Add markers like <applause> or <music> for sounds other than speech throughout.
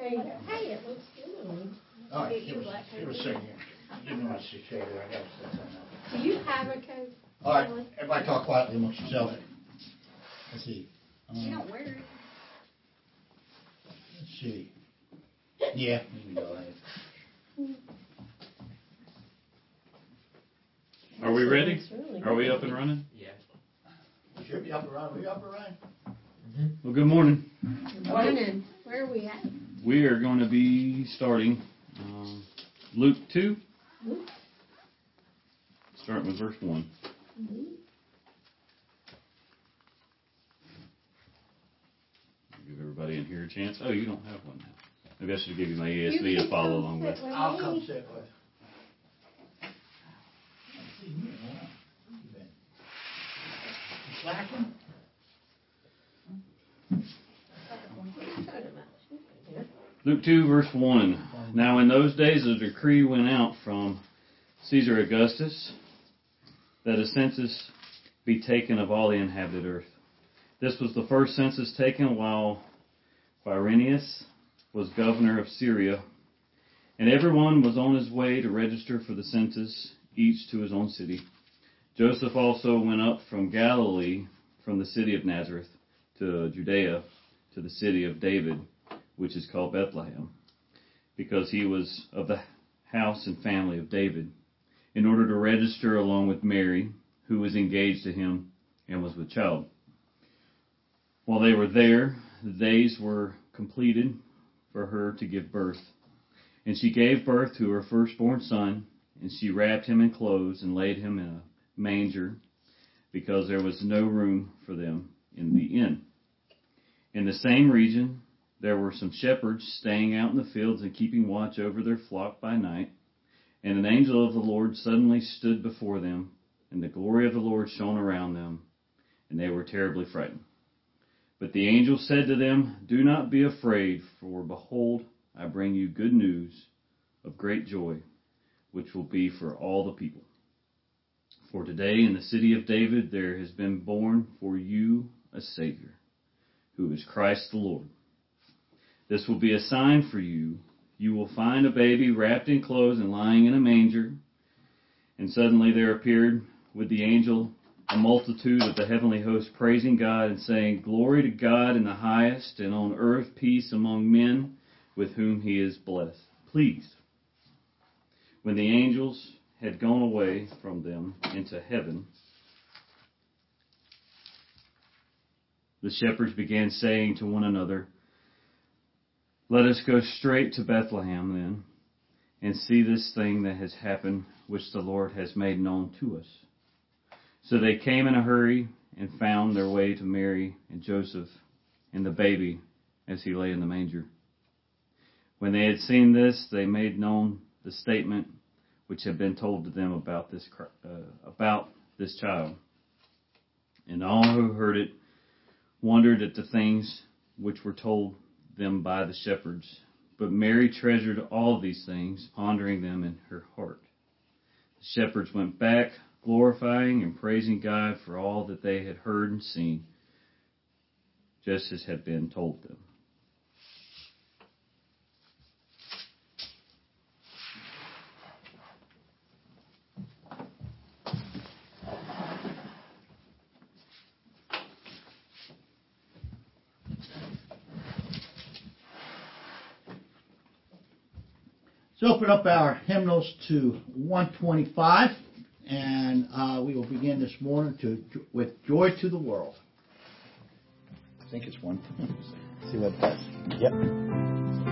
There you go. Hey, it looks good. Oh, All right, Get give your us, black give us a coat. second here. Give me my shade there, I got to set something. Do you have a coat? All right, everybody talk quietly amongst yourselves. Let's see. You Um, don't wear it. Let's see. Yeah, you can go ahead. Are we ready? It's really Are we good. up and running? We Should be up and running, we up and running? Well, good morning. Good morning. Where are we at? We are going to be starting um, Luke 2, Luke. starting with verse 1. Give everybody in here a chance. Oh, you don't have one now. Maybe I should give you my You ESV to follow along with. with I'll come sit with. Let's see, you know, where you been? You Slacking? Luke 2, verse 1. Now, in those days, a decree went out from Caesar Augustus that a census be taken of all the inhabited earth. This was the first census taken while Quirinius was governor of Syria, and everyone was on his way to register for the census, each to his own city. Joseph also went up from Galilee, from the city of Nazareth, to Judea, to the city of David which is called Bethlehem, because he was of the house and family of David, in order to register along with Mary, who was engaged to him and was with child. While they were there, the days were completed for her to give birth. And she gave birth to her firstborn son, and she wrapped him in clothes and laid him in a manger, because there was no room for them in the inn. In the same region, there were some shepherds staying out in the fields and keeping watch over their flock by night. And an angel of the Lord suddenly stood before them, and the glory of the Lord shone around them, and they were terribly frightened. But the angel said to them, Do not be afraid, for behold, I bring you good news of great joy, which will be for all the people. For today in the city of David there has been born for you a Savior, who is Christ the Lord. This will be a sign for you. You will find a baby wrapped in clothes and lying in a manger. And suddenly there appeared with the angel a multitude of the heavenly host praising God and saying, Glory to God in the highest, and on earth peace among men with whom he is blessed. Please. When the angels had gone away from them into heaven, the shepherds began saying to one another, let us go straight to Bethlehem then, and see this thing that has happened, which the Lord has made known to us. So they came in a hurry and found their way to Mary and Joseph and the baby as he lay in the manger. When they had seen this, they made known the statement which had been told to them about this uh, about this child. And all who heard it wondered at the things which were told them by the shepherds. But Mary treasured all these things, pondering them in her heart. The shepherds went back, glorifying and praising God for all that they had heard and seen, just as had been told them. Let's open up our hymnals to 125, and uh, we will begin this morning to with "Joy to the World." I think it's one. <laughs> See what it does. Yep.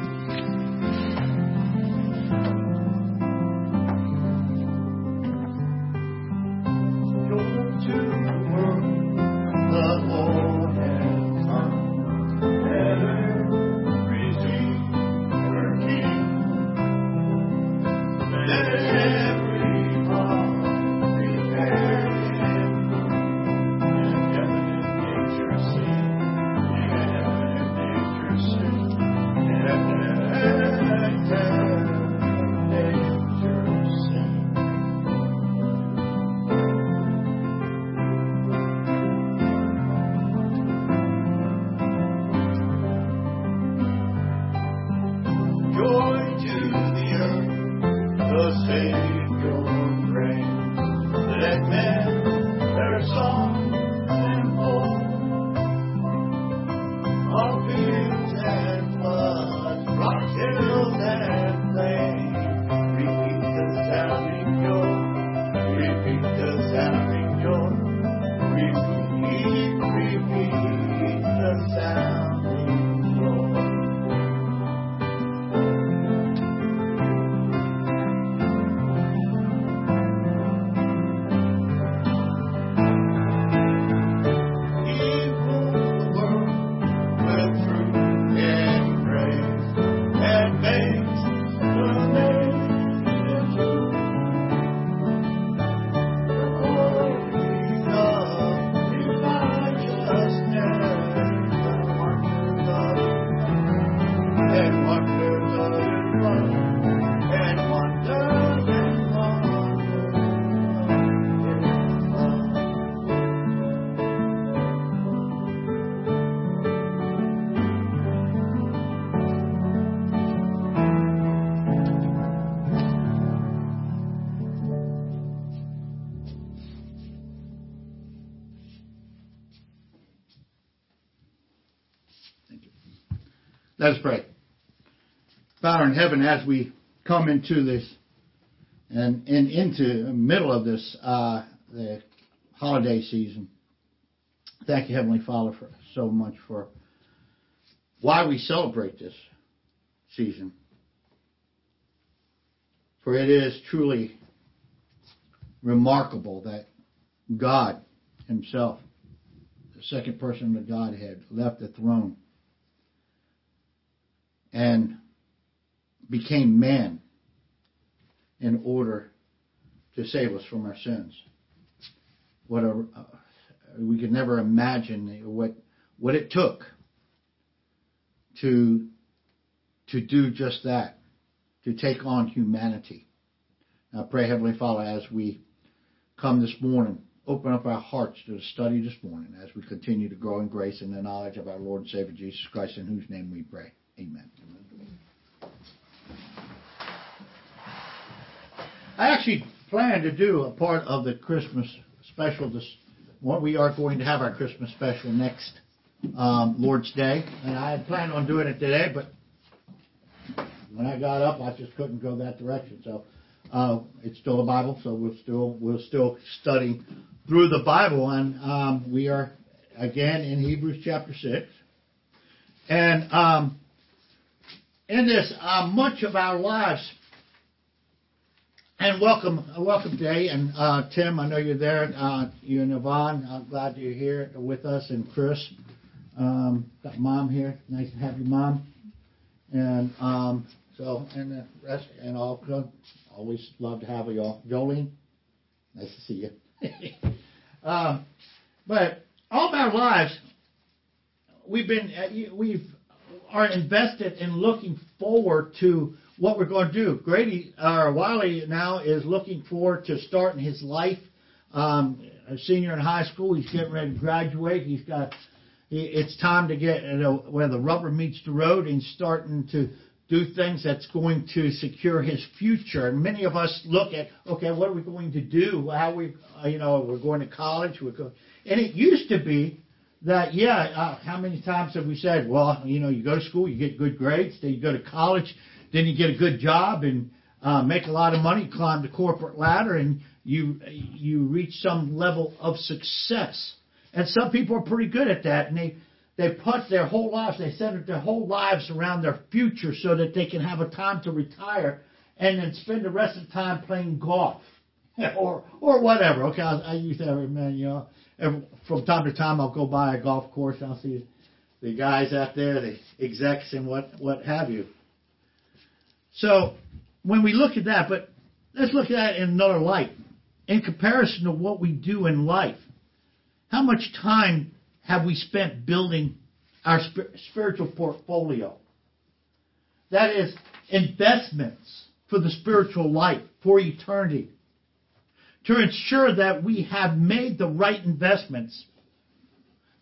Let us pray. Father in heaven, as we come into this and, and into the middle of this uh, the holiday season, thank you, Heavenly Father, for so much for why we celebrate this season. For it is truly remarkable that God Himself, the second person of the Godhead, left the throne and became man in order to save us from our sins. What a, uh, we could never imagine what what it took to to do just that, to take on humanity. I pray, Heavenly Father, as we come this morning, open up our hearts to the study this morning as we continue to grow in grace and the knowledge of our Lord and Savior Jesus Christ, in whose name we pray. Amen. I actually plan to do a part of the Christmas special. This, we are going to have our Christmas special next um, Lord's Day, and I had planned on doing it today, but when I got up, I just couldn't go that direction. So uh, it's still the Bible, so we'll still we'll still study through the Bible, and um, we are again in Hebrews chapter six, and um, in this, uh, much of our lives. And welcome, uh, welcome, Day and uh, Tim. I know you're there. Uh, you and Yvonne. I'm glad you're here with us, and Chris. Um, got mom here. Nice to have you, mom. And um, so, and the rest, and all. Always love to have you all. Jolene, nice to see you. um, <laughs> but all of our lives, we've been uh, we've are invested in looking forward to what we're going to do. Grady or uh, Wiley now is looking forward to starting his life. Um, a senior in high school, he's getting ready to graduate. He's got he, it's time to get you know, where the rubber meets the road and starting to do things that's going to secure his future. And many of us look at, okay, what are we going to do? How we, you know, we're going to college. We're going, and it used to be that, yeah, uh, how many times have we said, well, you know, you go to school, you get good grades, then you go to college, then you get a good job and uh, make a lot of money, climb the corporate ladder, and you you reach some level of success. And some people are pretty good at that, and they they put their whole lives, they center their whole lives around their future so that they can have a time to retire and then spend the rest of the time playing golf or or whatever. Okay, I, I use that man, you know from time to time, I'll go by a golf course and I'll see the guys out there, the execs and what, what have you. So when we look at that, but let's look at that in another light. In comparison to what we do in life, how much time have we spent building our spiritual portfolio? That is investments for the spiritual life, for eternity to ensure that we have made the right investments.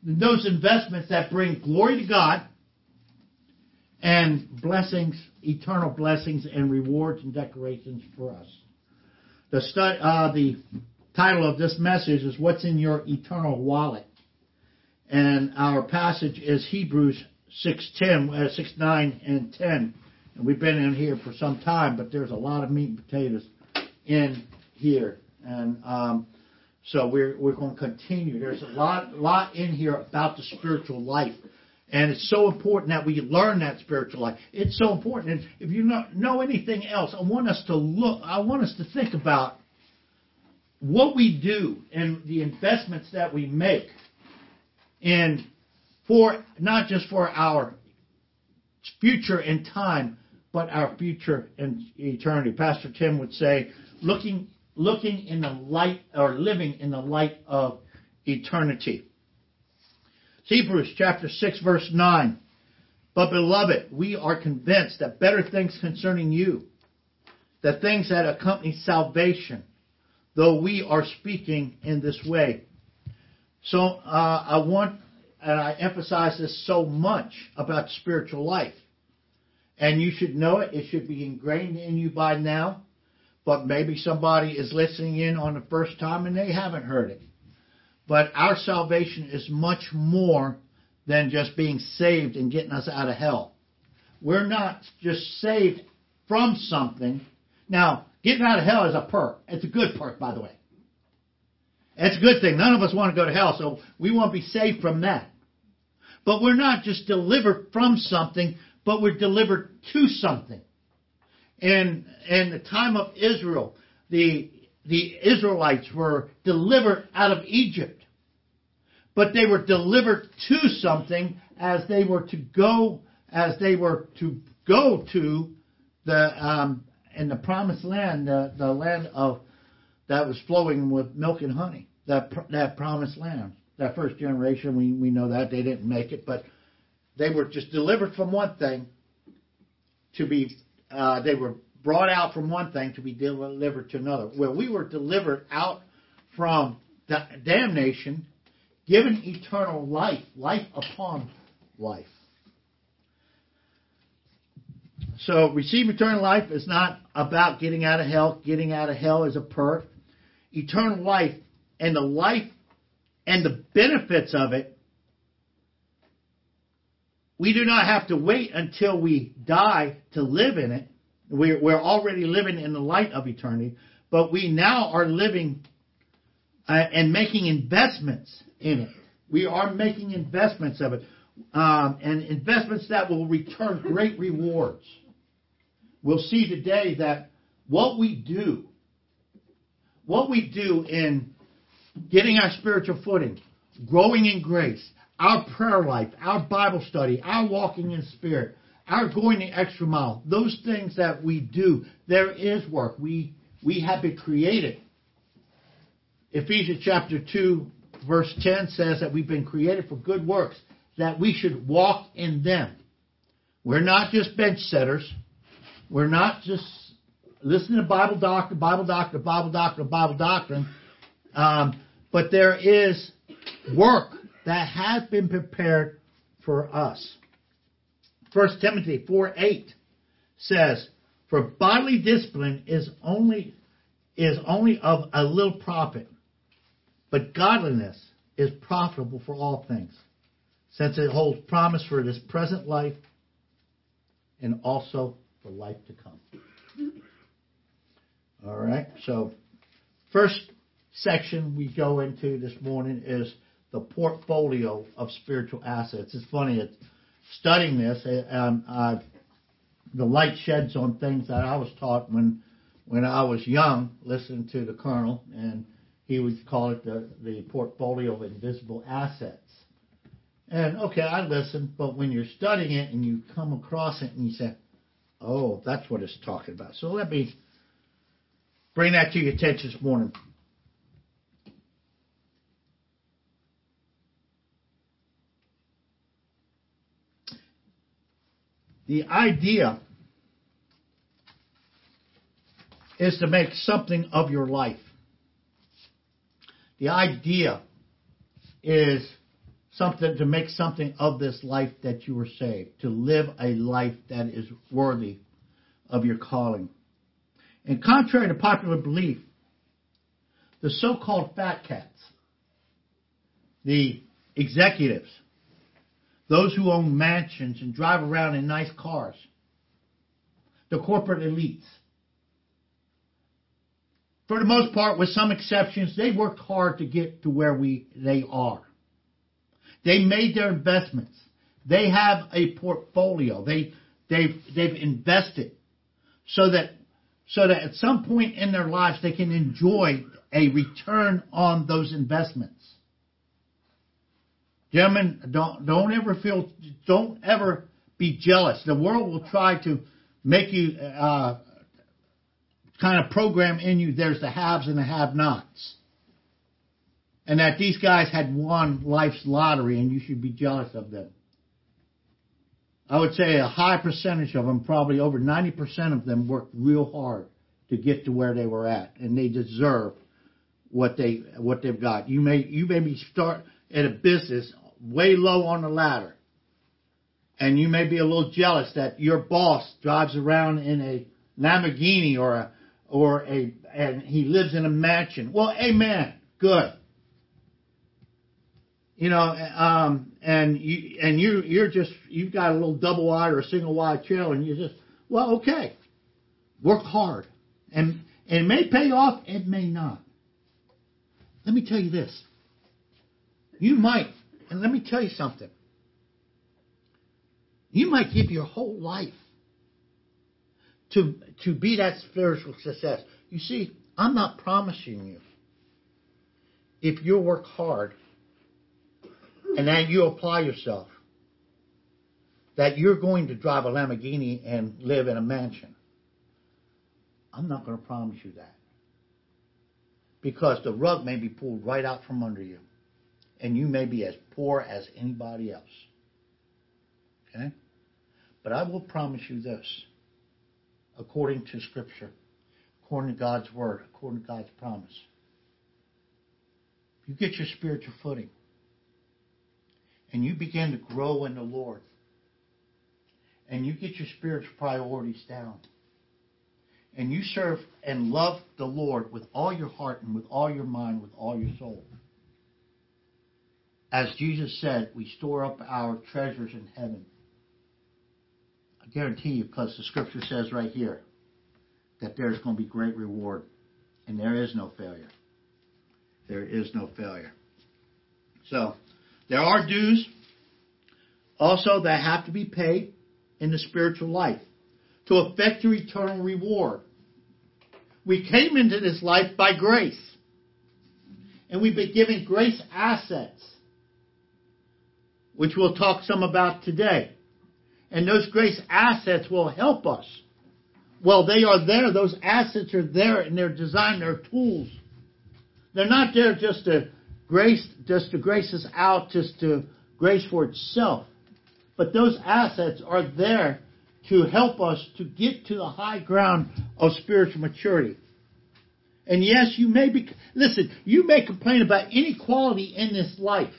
Those investments that bring glory to God and blessings, eternal blessings and rewards and decorations for us. The, uh, the title of this message is What's in Your Eternal Wallet? And our passage is Hebrews 6, 10, uh, 6 9 and 10. And we've been in here for some time, but there's a lot of meat and potatoes in here. And um, so we're we're going to continue. There's a lot lot in here about the spiritual life. And it's so important that we learn that spiritual life. It's so important. And if you not know anything else, I want us to look, I want us to think about what we do and the investments that we make in for not just for our future in time, but our future in eternity. Pastor Tim would say, looking looking in the light or living in the light of eternity. Hebrews chapter 6 verse 9. But beloved, we are convinced that better things concerning you, the things that accompany salvation, though we are speaking in this way. So uh, I want, and I emphasize this so much about spiritual life. And you should know it. It should be ingrained in you by now but maybe somebody is listening in on the first time and they haven't heard it. But our salvation is much more than just being saved and getting us out of hell. we're not just saved from something. Now, getting out of hell is a perk. It's a good perk, by the way. It's a good thing. None of us want to go to hell, so we want to be saved from that. But we're not just delivered from something, but we're delivered to something. In, in the time of Israel, the, the Israelites were delivered out of Egypt. But they were delivered to something as they were to go, as they were to go to the, um, in the promised land, the, the land of, that was flowing with milk and honey. That, that promised land. That first generation, we, we know that they didn't make it, but they were just delivered from one thing to be, uh, they were brought out from one thing to be delivered to another. Where we were delivered out from da- damnation, given eternal life, life upon life. So, receive eternal life is not about getting out of hell. Getting out of hell is a perk. Eternal life and the life and the benefits of it, we do not have to wait until we die to live in it. We're, we're already living in the light of eternity, but we now are living uh, and making investments in it. We are making investments of it, um, and investments that will return great rewards. We'll see today that what we do, what we do in getting our spiritual footing, growing in grace, our prayer life, our Bible study, our walking in spirit, our going the extra mile, those things that we do, there is work. We we have been created. Ephesians chapter 2 verse 10 says that we've been created for good works, that we should walk in them. We're not just bench setters. We're not just listening to Bible doctrine, Bible doctrine, Bible doctrine, Bible doctrine. Um, but there is work that has been prepared for us. 1 Timothy 4 8 says, For bodily discipline is only is only of a little profit, but godliness is profitable for all things, since it holds promise for this present life and also for life to come. All right, so first section we go into this morning is the portfolio of spiritual assets. It's funny, it's studying this, um, uh, the light sheds on things that I was taught when when I was young, listening to the colonel, and he would call it the, the portfolio of invisible assets. And okay, I listened, but when you're studying it and you come across it and you say, oh, that's what it's talking about. So let me bring that to your attention this morning. The idea is to make something of your life. The idea is something to make something of this life that you were saved, to live a life that is worthy of your calling. And contrary to popular belief, the so-called fat cats, the executives, those who own mansions and drive around in nice cars, the corporate elites, for the most part, with some exceptions, they worked hard to get to where we they are. They made their investments. They have a portfolio. They they've they've invested so that so that at some point in their lives they can enjoy a return on those investments. Gentlemen, don't don't ever feel don't ever be jealous. The world will try to make you uh, kind of program in you there's the haves and the have-nots. And that these guys had won life's lottery and you should be jealous of them. I would say a high percentage of them, probably over 90% of them worked real hard to get to where they were at and they deserve what they what they've got. You may you maybe start at a business way low on the ladder. And you may be a little jealous that your boss drives around in a Lamborghini or a or a and he lives in a mansion. Well, amen. Good. you know, um, and you and you you're just you've got a little double wide or a single wide trailer, and you just well, okay, work hard, and and it may pay off, it may not. Let me tell you this. You might, and let me tell you something. You might give your whole life to to be that spiritual success. You see, I'm not promising you if you work hard and that you apply yourself that you're going to drive a Lamborghini and live in a mansion. I'm not going to promise you that. Because the rug may be pulled right out from under you. And you may be as poor as anybody else. Okay? But I will promise you this according to Scripture, according to God's Word, according to God's promise. You get your spiritual footing and you begin to grow in the Lord and you get your spiritual priorities down and you serve and love the Lord with all your heart and with all your mind, with all your soul. As Jesus said, we store up our treasures in heaven. I guarantee you, because the scripture says right here that there's going to be great reward, and there is no failure. There is no failure. So, there are dues also that have to be paid in the spiritual life to affect your eternal reward. We came into this life by grace, and we've been given grace assets, which we'll talk some about today. And those grace assets will help us. Well, they are there. Those assets are there, and they're designed. They're tools. They're not there just to grace, just to grace us out, just to grace for itself. But those assets are there to help us to get to the high ground of spiritual maturity. And yes, you may be, listen, you may complain about inequality in this life.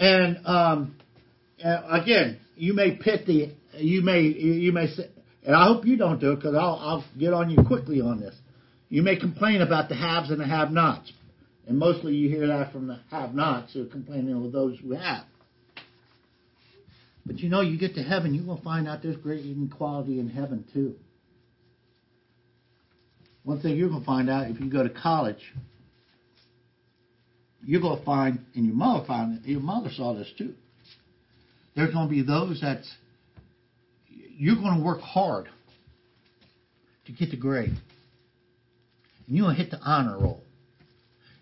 And, um, again, you may pit the, you may, you may say, and I hope you don't do it because I'll, I'll get on you quickly on this. You may complain about the haves and the have-nots. And mostly you hear that from the have-nots who are complaining with those who have. But you know, you get to heaven, you will find out there's great inequality in heaven too. One thing you're going to find out if you go to college, you're going to find, and your mother found it, your mother saw this too. There's going to be those that you're going to work hard to get the grade. And you're going to hit the honor roll.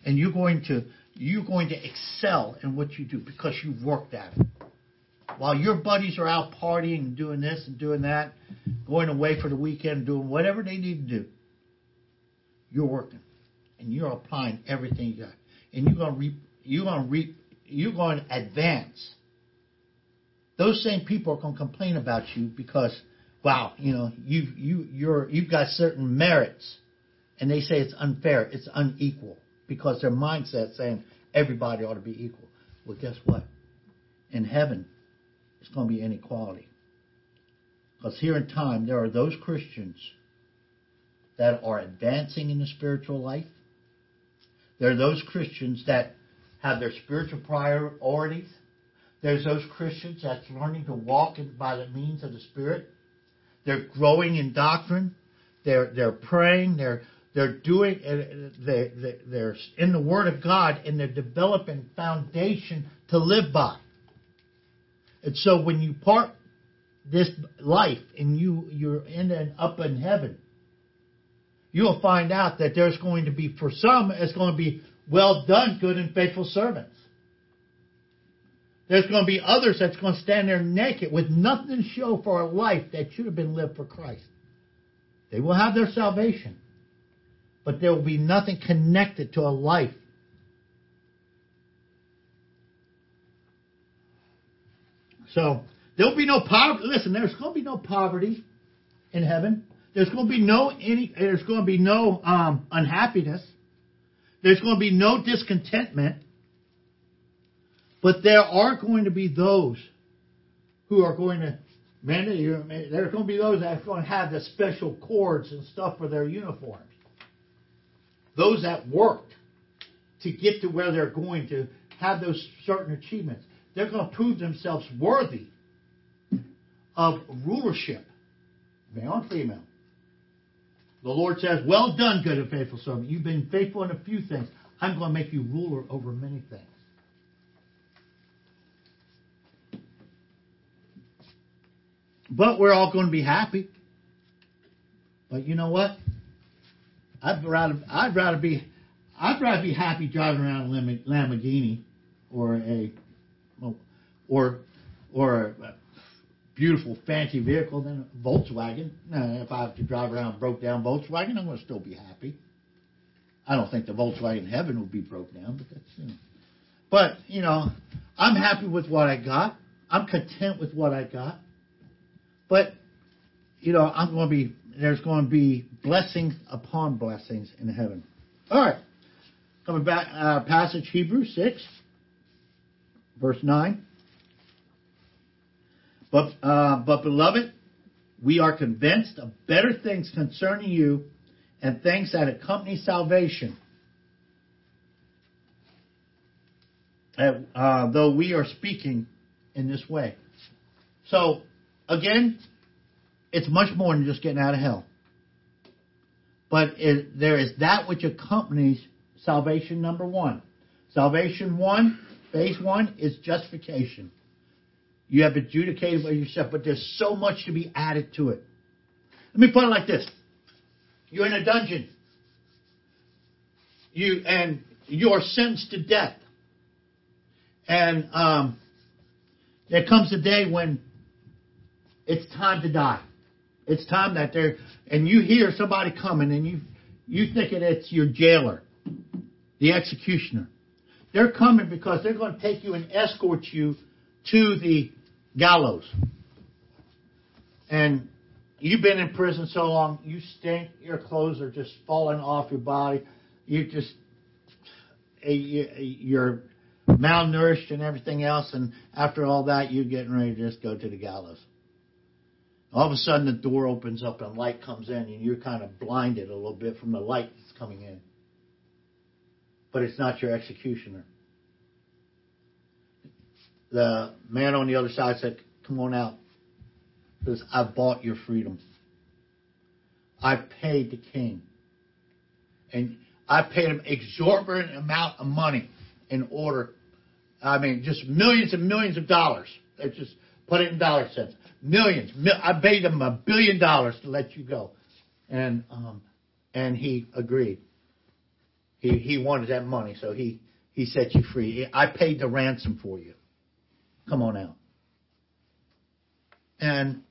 And you're going to you're going to excel in what you do because you've worked at it. While your buddies are out partying and doing this and doing that, going away for the weekend, doing whatever they need to do, you're working. And you're applying everything you got. And you're going to reap, you're going to reap, you're going to advance. Those same people are going to complain about you because, wow, you know, you you you're you've got certain merits, and they say it's unfair, it's unequal because their mindset saying everybody ought to be equal. Well, guess what? In heaven, it's going to be inequality. Because here in time, there are those Christians that are advancing in the spiritual life. There are those Christians that have their spiritual priorities. There's those Christians that's learning to walk in, by the means of the Spirit. They're growing in doctrine. They're they're praying. They're they're doing. Uh, they, they they're in the Word of God and they're developing foundation to live by. And so when you part this life and you you're in and up in heaven, you'll find out that there's going to be for some it's going to be well done, good and faithful servants. There's going to be others that's going to stand there naked with nothing to show for a life that should have been lived for Christ. They will have their salvation, but there will be nothing connected to a life. So there'll be no poverty. Listen, there's going to be no poverty in heaven. There's going to be no any. There's going to be no um, unhappiness. There's going to be no discontentment. But there are going to be those who are going to, man, there's going to be those that are going to have the special cords and stuff for their uniforms. Those that worked. to get to where they're going to have those certain achievements. They're going to prove themselves worthy of rulership, male and female. The Lord says, Well done, good and faithful servant. You've been faithful in a few things. I'm going to make you ruler over many things. But we're all going to be happy. But you know what? I'd rather I'd rather be I'd rather be happy driving around a Lamborghini or a or or a beautiful fancy vehicle than a Volkswagen. Now, if I have to drive around a broke down Volkswagen, I'm going to still be happy. I don't think the Volkswagen heaven will be broke down, but that's you know. But you know, I'm happy with what I got. I'm content with what I got. But you know, I'm going to be there's going to be blessings upon blessings in heaven. All right, coming back, uh, passage Hebrews six, verse nine. But uh, but beloved, we are convinced of better things concerning you, and things that accompany salvation. Uh, though we are speaking in this way. So again, it's much more than just getting out of hell. But it, there is that which accompanies salvation number one. Salvation one, phase one, is justification. You have adjudicated by yourself, but there's so much to be added to it. Let me put it like this. You're in a dungeon. You and you're sentenced to death. And um, there comes a day when it's time to die. It's time that they're, and you hear somebody coming and you, you thinking it's your jailer, the executioner. They're coming because they're going to take you and escort you to the gallows. And you've been in prison so long, you stink, your clothes are just falling off your body. You just, you're malnourished and everything else. And after all that, you're getting ready to just go to the gallows. All of a sudden, the door opens up and light comes in, and you're kind of blinded a little bit from the light that's coming in. But it's not your executioner. The man on the other side said, Come on out. Because I've bought your freedom. I've paid the king. And I paid him exorbitant amount of money in order. I mean, just millions and millions of dollars. Let's just put it in dollar cents. Millions. I paid him a billion dollars to let you go, and um, and he agreed. He he wanted that money, so he he set you free. I paid the ransom for you. Come on out. And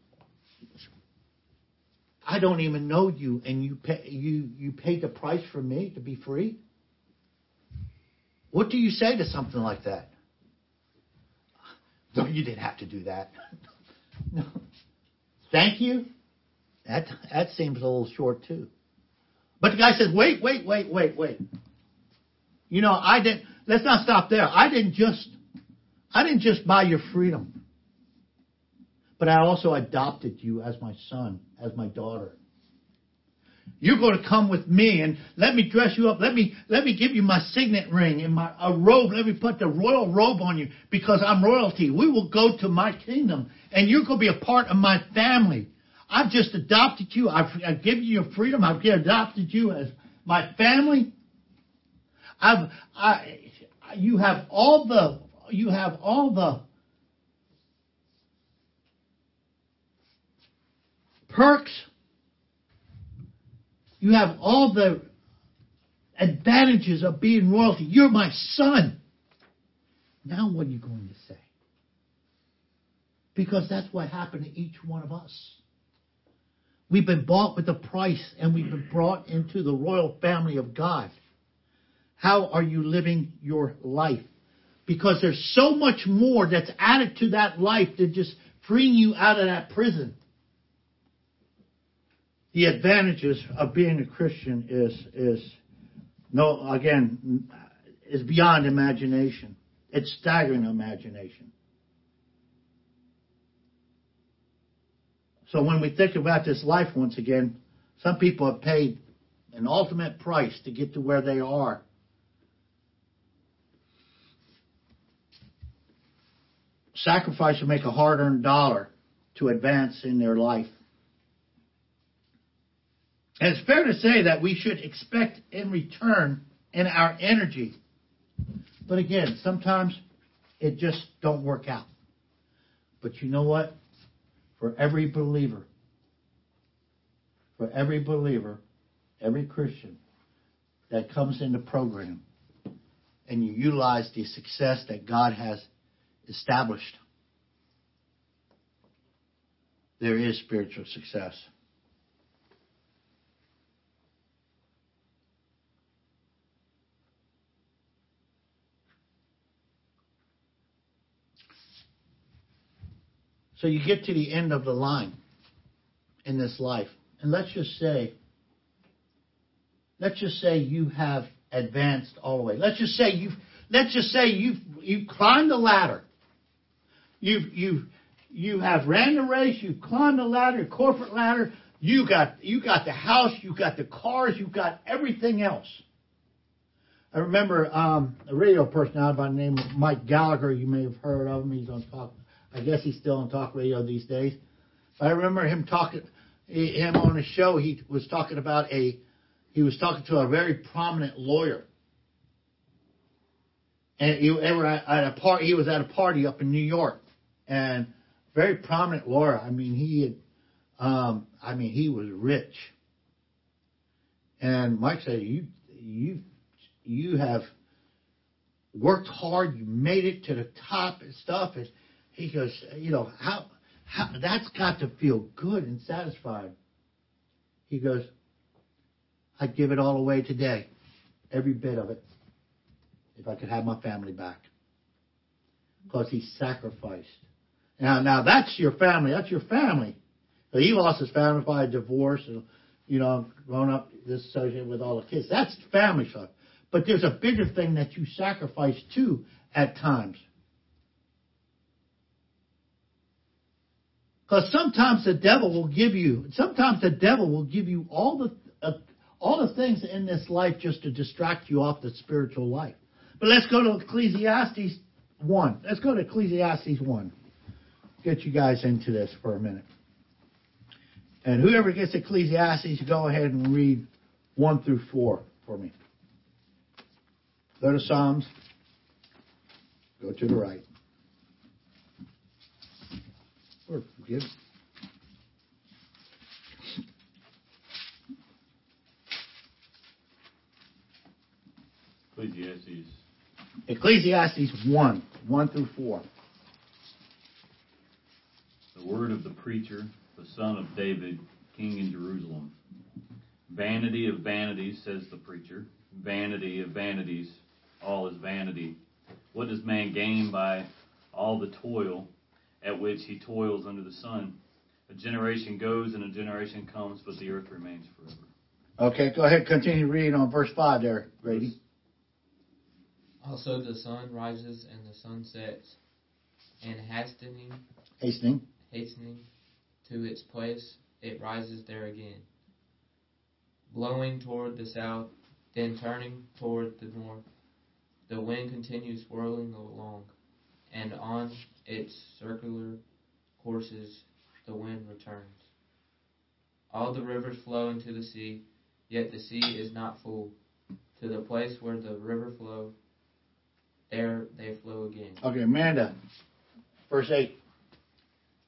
I don't even know you, and you pay, you you paid the price for me to be free. What do you say to something like that? No, you didn't have to do that. <laughs> no. Thank you. That that seems a little short too. But the guy says, wait, wait, wait, wait, wait. You know, I didn't. Let's not stop there. I didn't just, I didn't just buy your freedom, but I also adopted you as my son, as my daughter. You're going to come with me and let me dress you up. Let me let me give you my signet ring and my a robe. Let me put the royal robe on you because I'm royalty. We will go to my kingdom and you're going to be a part of my family. I've just adopted you. I've, I've given you your freedom. I've adopted you as my family. I've I you have all the you have all the perks you have all the advantages of being royalty. You're my son. Now, what are you going to say? Because that's what happened to each one of us. We've been bought with a price and we've been brought into the royal family of God. How are you living your life? Because there's so much more that's added to that life than just freeing you out of that prison the advantages of being a Christian is is no again is beyond imagination. It's staggering imagination. So when we think about this life once again, some people have paid an ultimate price to get to where they are. Sacrifice or make a hard earned dollar to advance in their life. And it's fair to say that we should expect in return in our energy. But again, sometimes it just don't work out. But you know what? For every believer, for every believer, every Christian that comes in the program and you utilize the success that God has established, there is spiritual success. So you get to the end of the line in this life. And let's just say, let's just say you have advanced all the way. Let's just say you've, let's just say you've, you've climbed the ladder. You've, you've, you have ran the race, you've climbed the ladder, corporate ladder, you got, you got the house, you got the cars, you got everything else. I remember um, a radio personality by the name of Mike Gallagher. You may have heard of him. He's on talk. I guess he's still on talk radio these days. I remember him talking, him on a show. He was talking about a, he was talking to a very prominent lawyer, and he, at a party. He was at a party up in New York, and very prominent lawyer. I mean, he had, um, I mean, he was rich. And Mike said, "You, you, you have worked hard. You made it to the top and stuff." And he goes, "You know how, how that's got to feel good and satisfied." He goes, "I'd give it all away today, every bit of it, if I could have my family back." Because he sacrificed. Now, now that's your family. That's your family. He lost his family by a divorce, and you know, growing up this associated with all the kids. That's family stuff. But there's a bigger thing that you sacrifice too at times. Because sometimes the devil will give you, sometimes the devil will give you all the uh, all the things in this life just to distract you off the spiritual life. But let's go to Ecclesiastes one. Let's go to Ecclesiastes one. Get you guys into this for a minute. And whoever gets Ecclesiastes, go ahead and read one through four for me. Go to Psalms. Go to the right. Or give. Ecclesiastes. Ecclesiastes 1, 1 through 4. The word of the preacher, the son of David, king in Jerusalem. Vanity of vanities, says the preacher. Vanity of vanities, all is vanity. What does man gain by all the toil at which he toils under the sun? A generation goes and a generation comes, but the earth remains forever. Okay, go ahead, continue reading on verse 5 there, Grady. Also the sun rises and the sun sets, and hastening, Hastening. hastening to its place, it rises there again, blowing toward the south, then turning toward the north. The wind continues whirling along, and on its circular courses the wind returns. All the rivers flow into the sea, yet the sea is not full. To the place where the river flow, there they flow again. Okay, Amanda, verse 8.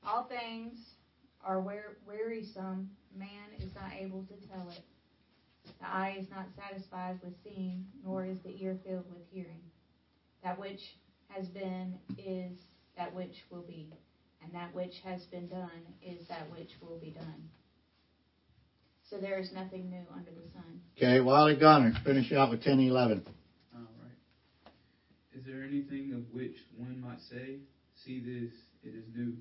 All things are wearisome, man is not able to tell it. The eye is not satisfied with seeing, nor is the ear filled with hearing. That which has been is that which will be, and that which has been done is that which will be done. So there is nothing new under the sun. Okay, Wally Gunner, finish out with 10 11. All right. Is there anything of which one might say, See this, it is new?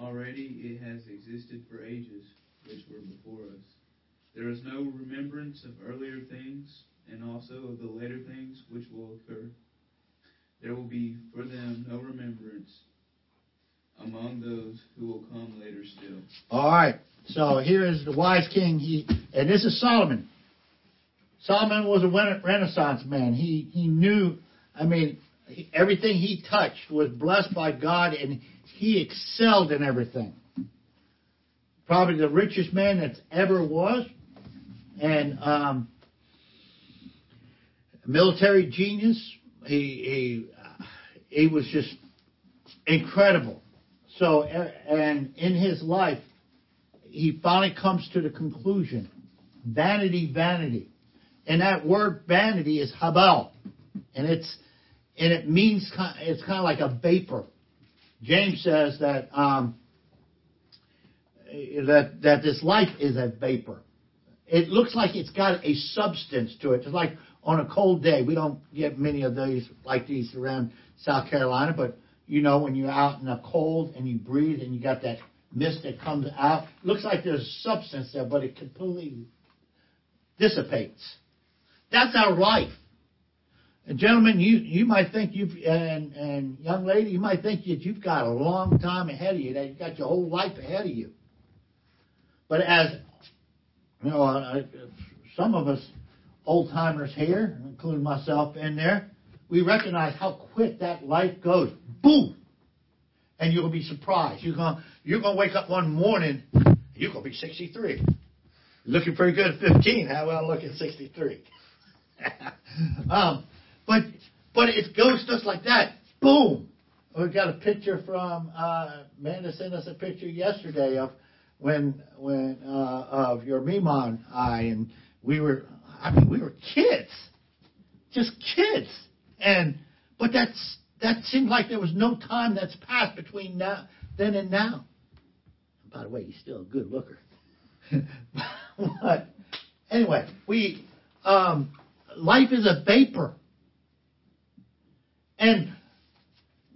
Already it has existed for ages, which were before us. There is no remembrance of earlier things, and also of the later things which will occur. There will be for them no remembrance among those who will come later still. All right, so here is the wise king. He And this is Solomon. Solomon was a Renaissance man. He, he knew, I mean, everything he touched was blessed by God and he excelled in everything. Probably the richest man that's ever was. And um, military genius. He he he was just incredible. So and in his life, he finally comes to the conclusion: vanity, vanity, and that word vanity is habal, and it's and it means it's kind of like a vapor. James says that um, that that this life is a vapor. It looks like it's got a substance to it. It's like on a cold day. We don't get many of these like these around South Carolina, but you know when you're out in the cold and you breathe and you got that mist that comes out, looks like there's substance there, but it completely dissipates. That's our life. And gentlemen, you you might think you've and and young lady, you might think that you've got a long time ahead of you. That you've got your whole life ahead of you. But as you know, some of us old timers here, including myself in there, we recognize how quick that life goes. Boom! And you'll be surprised. You're going you're gonna wake up one morning, you're going to be 63. Looking pretty good at 15. How well look at 63? um, but but it goes just like that. Boom! We got a picture from uh, Amanda sent us a picture yesterday of when when uh, of your Mimon I and we were I mean, we were kids, just kids, and but that's that seemed like there was no time that's passed between now then and now. By the way, he's still a good looker. <laughs> but anyway, we um, life is a vapor, and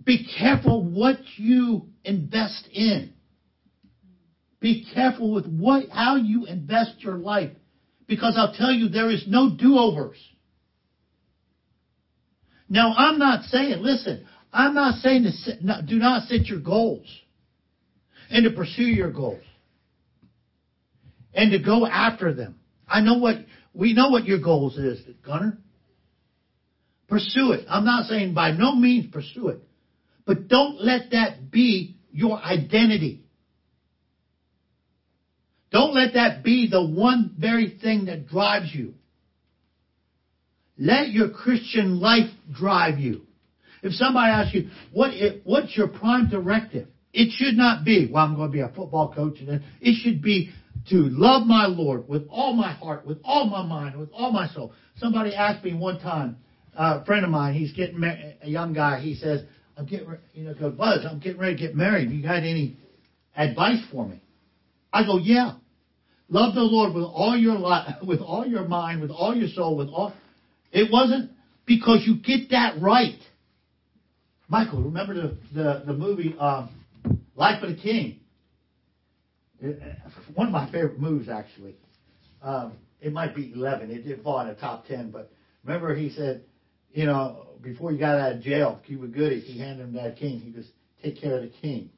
be careful what you invest in. Be careful with what how you invest your life. Because I'll tell you, there is no do overs. Now, I'm not saying, listen, I'm not saying to sit, no, do not set your goals and to pursue your goals and to go after them. I know what, we know what your goals is, Gunner. Pursue it. I'm not saying by no means pursue it, but don't let that be your identity. Don't let that be the one very thing that drives you. Let your Christian life drive you. If somebody asks you, what, what's your prime directive? It should not be, well, I'm going to be a football coach. And it should be to love my Lord with all my heart, with all my mind, with all my soul. Somebody asked me one time, uh, a friend of mine, he's getting married, a young guy, he says, I'm getting, you know, goes, Buzz, I'm getting ready to get married. You got any advice for me? I go, yeah. Love the Lord with all your life, <laughs> with all your mind, with all your soul, with all. It wasn't because you get that right. Michael, remember the the, the movie um, Life of the King? One of my favorite movies, actually. Um, it might be 11. It did fall in the top 10, but remember he said, you know, before he got out of jail, Cuba Gooding, he handed him that king. He goes, take care of the king,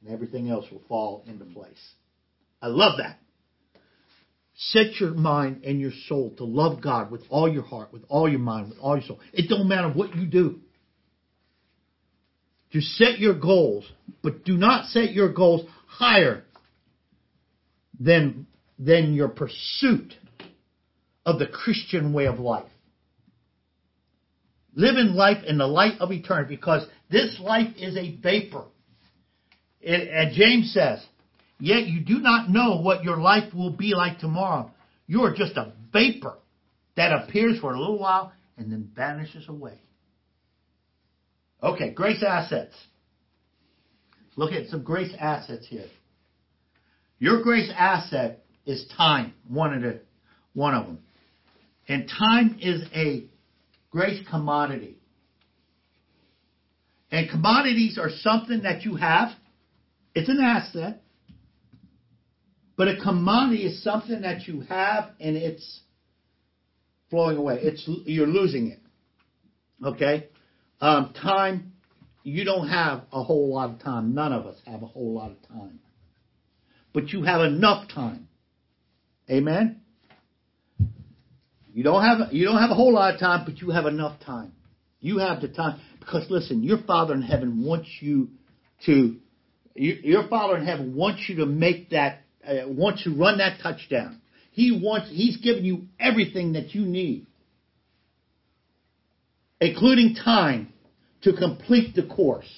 and everything else will fall into place. I love that. Set your mind and your soul to love God with all your heart, with all your mind, with all your soul. It don't matter what you do. To set your goals, but do not set your goals higher than, than your pursuit of the Christian way of life. Live in life in the light of eternity because this life is a vapor. It, and James says, Yet you do not know what your life will be like tomorrow. You are just a vapor that appears for a little while and then vanishes away. Okay, grace assets. Look at some grace assets here. Your grace asset is time, one of the one of them. And time is a grace commodity. And commodities are something that you have. It's an asset. But a commodity is something that you have and it's flowing away. It's you're losing it. Okay, um, time. You don't have a whole lot of time. None of us have a whole lot of time. But you have enough time. Amen. You don't have you don't have a whole lot of time, but you have enough time. You have the time. Because listen, your Father in heaven wants you to, your Father in heaven wants you to make that, uh, wants to run that touchdown. He wants, He's given you everything that you need, including time to complete the course.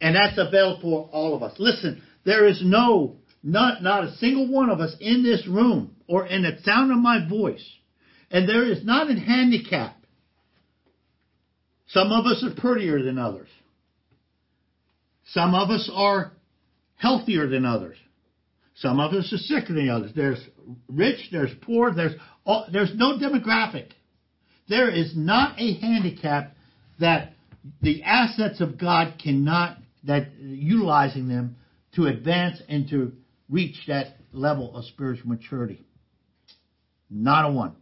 And that's available for all of us. Listen, there is no, not, not a single one of us in this room or in the sound of my voice, and there is not a handicap. Some of us are prettier than others. Some of us are healthier than others. Some of us are sicker than others. There's rich, there's poor, there's all, there's no demographic. There is not a handicap that the assets of God cannot that utilizing them to advance and to reach that level of spiritual maturity. Not a one.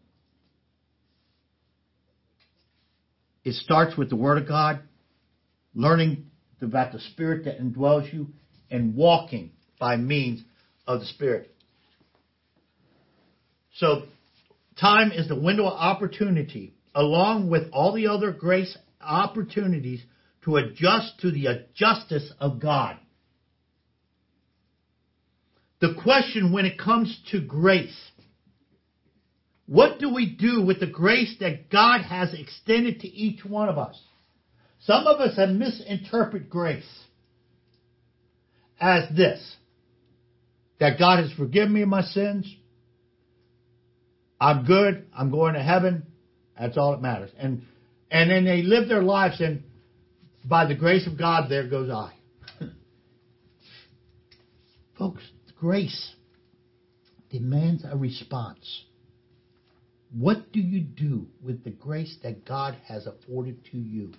It starts with the Word of God, learning about the Spirit that indwells you, and walking by means of the Spirit. So, time is the window of opportunity, along with all the other grace opportunities to adjust to the justice of God. The question when it comes to grace, what do we do with the grace that God has extended to each one of us? Some of us have misinterpreted grace as this that God has forgiven me my sins. I'm good. I'm going to heaven. That's all that matters. And and then they live their lives and by the grace of God, there goes I. <laughs> Folks, grace demands a response. What do you do with the grace that God has afforded to you?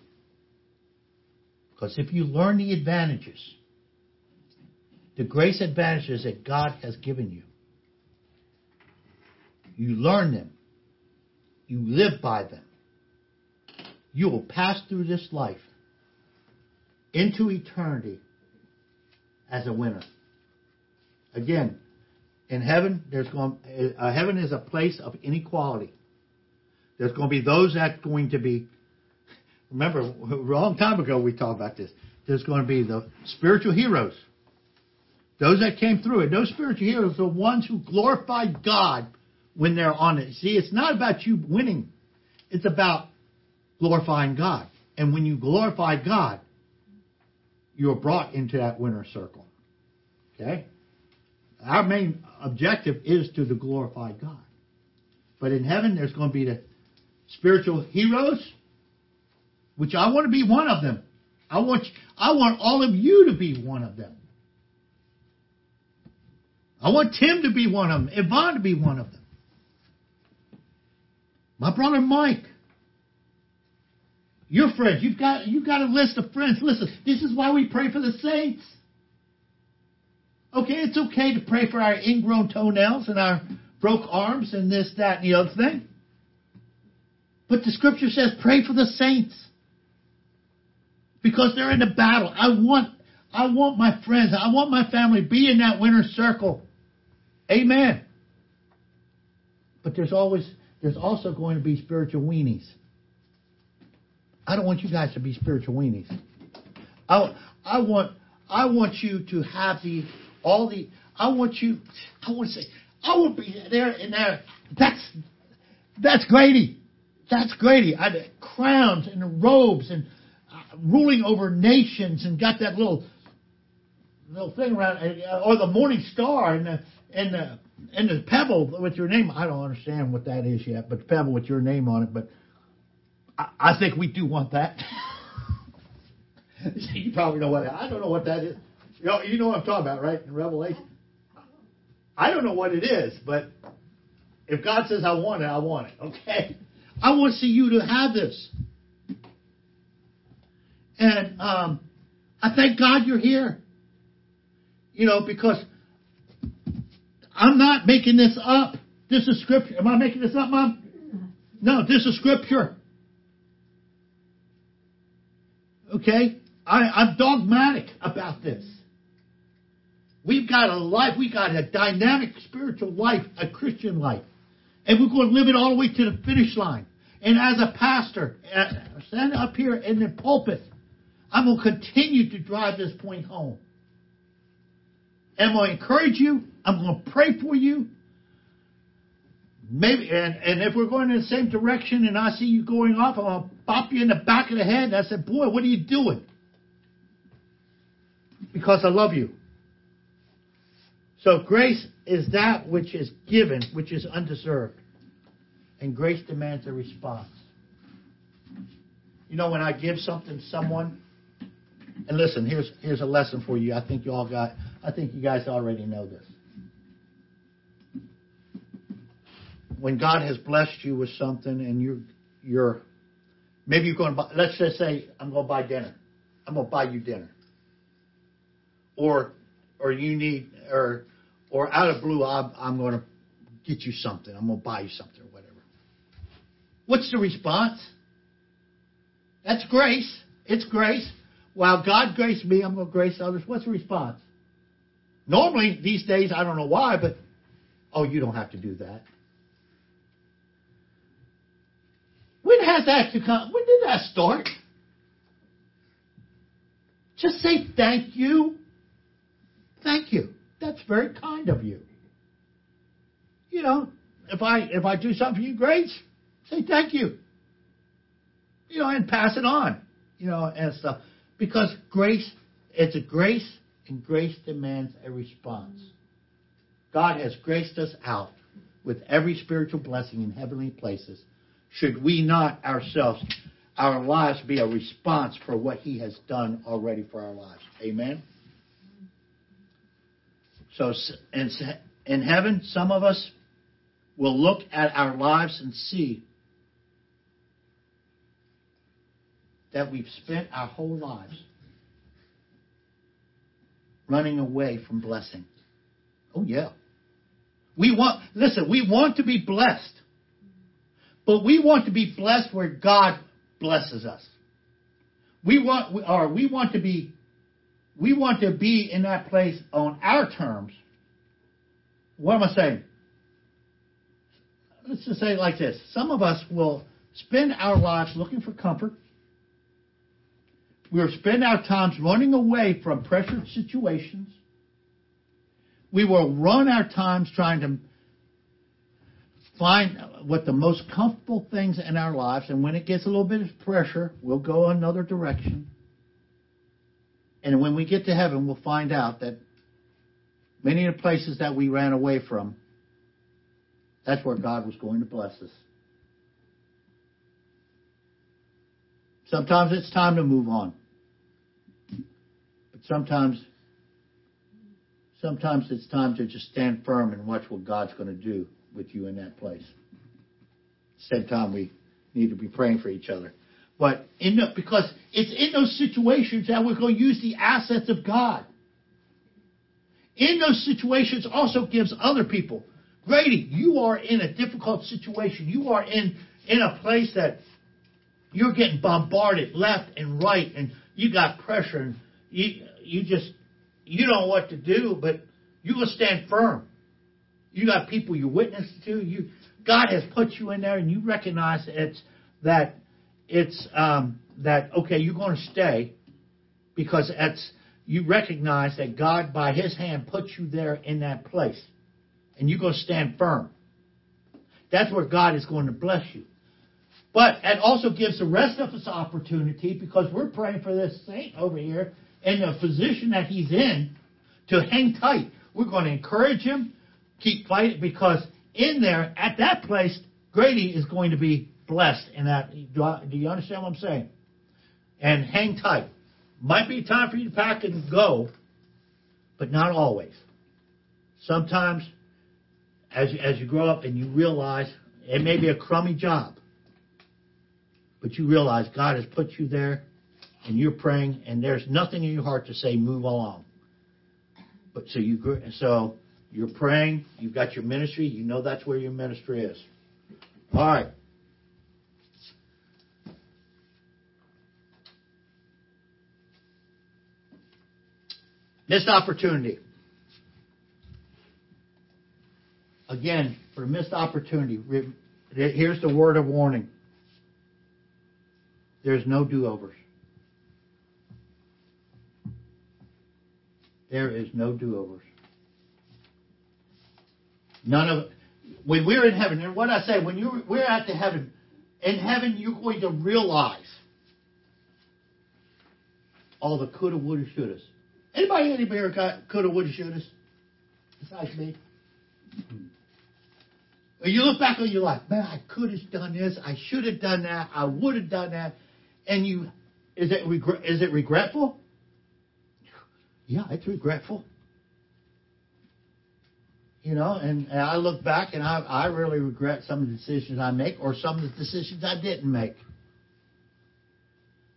Because if you learn the advantages, the grace advantages that God has given you, you learn them, you live by them, you will pass through this life into eternity as a winner. Long in heaven, there's going uh, heaven is a place of inequality. There's going to be those that going to be. Remember, a long time ago we talked about this. There's going to be the spiritual heroes, those that came through it. Those spiritual heroes are the ones who glorified God when they're on it. See, it's not about you winning; it's about glorifying God. And when you glorify God, you are brought into that winner circle. Okay? Our main objective is to the glorified God. But in heaven, there's going to be the spiritual heroes, which I want to be one of them. I want, I want all of you to be one of them. I want Tim to be one of them, Yvonne to be one of them. My brother Mike. Your friends, you've got you've got a list of friends. Listen, this is why we pray for the saints. Okay, it's okay to pray for our ingrown toenails and our broke arms and this, that, and the other thing. But the scripture says pray for the saints. Because they're in the battle. I want I want my friends, I want my family to be in that winner circle. Amen. But there's always there's also going to be spiritual weenies. I don't want you guys to be spiritual weenies. I, I want I want you to have the all the I want you I want to say I will be there and there. That's that's Grady. That's Grady. I crowns and robes and uh, ruling over nations and got that little little thing around uh, or the morning star and the and the and the pebble with your name. I don't understand what that is yet, but the pebble with your name on it. But I, think we do want that. <laughs> you probably know what I don't know what that is. You know, what I'm talking about, right? In Revelation. I don't know what it is, but if God says I want it, I want it. Okay. I want to see you to have this. And um, I thank God you're here. You know, because I'm not making this up. This is scripture. Am I making this up, Mom? No, this is scripture. Okay? I, I'm dogmatic about this. We've got a life, we've got a dynamic spiritual life, a Christian life. And we're going to live it all the way to the finish line. And as a pastor, uh, stand up here in the pulpit, I'm going to continue to drive this point home. I'm going to encourage you. I'm going to pray for you. Maybe, and, and if we're going in the same direction and I see you going off, I'm going to pop you in the back of the head. And I said, boy, what are you doing? Because I love you. So grace is that which is given, which is undeserved. And grace demands a response. You know, when I give something to someone, and listen, here's here's a lesson for you. I think you all got I think you guys already know this. When God has blessed you with something and you're you're maybe you're going to buy let's just say I'm going to buy dinner. I'm going to buy you dinner. Or or you need or or out of blue I'm, I'm going to get you something. I'm going to buy you something or whatever. What's the response? That's grace. It's grace. While God graced me, I'm going to grace others. What's the response? Normally, these days, I don't know why, but oh, you don't have to do that. When has that to come? When did that start? Just say thank you. Thank you. That's very kind of you. You know, if I if I do something for you, great. Say thank you. You know, and pass it on. You know, and stuff. Because grace, it's a grace, and grace demands a response. God has graced us out with every spiritual blessing in heavenly places. Should we not ourselves, our lives be a response for what He has done already for our lives? Amen? So in, heaven, some of us will look at our lives and see that we've spent our whole lives running away from blessing. Oh, yeah. We want, listen, we want to be blessed. But we want to be blessed where God blesses us. We want, or we want to be, we want to be in that place on our terms. What am I saying? Let's just say it like this. Some of us will spend our lives looking for comfort we will spend our times running away from pressured situations. We will run our times trying to find what the most comfortable things in our lives, and when it gets a little bit of pressure, we'll go another direction. And when we get to heaven, we'll find out that many of the places that we ran away from, that's where God was going to bless us. Sometimes it's time to move on. But sometimes sometimes it's time to just stand firm and watch what God's going to do with you in that place. Same time we need to be praying for each other. But in the, because it's in those situations that we're going to use the assets of God. In those situations also gives other people. Grady, you are in a difficult situation. You are in, in a place that you're getting bombarded left and right, and you got pressure, and you you just you don't know what to do, but you gonna stand firm. You got people you witness to. You God has put you in there, and you recognize it's that it's um, that okay. You're going to stay because it's you recognize that God by His hand put you there in that place, and you're going to stand firm. That's where God is going to bless you. But it also gives the rest of us opportunity because we're praying for this saint over here and the position that he's in to hang tight. We're going to encourage him, keep fighting because in there, at that place, Grady is going to be blessed in that. Do, you understand what I'm saying? And hang tight. Might be time for you to pack and go, but not always. Sometimes, as you, as you grow up and you realize it may be a crummy job, but you realize God has put you there and you're praying and there's nothing in your heart to say move along. But so you so you're praying, you've got your ministry, you know that's where your ministry is. All right. Missed opportunity. Again, for missed opportunity, here's the word of warning. There's no do-overs. There is no do-overs. None of when we're in heaven, and what I say, when you we're at the heaven, in heaven you're going to realize all the coulda, woulda, shouldas. Anybody anywhere got coulda, woulda, shouldas? Besides me. Hmm. When you look back on your life, man, I could have done this, I should have done that, I would have done that, and you, is it regret? Is it regretful? Yeah, it's regretful. You know, and, and I look back and I, I really regret some of the decisions I make or some of the decisions I didn't make.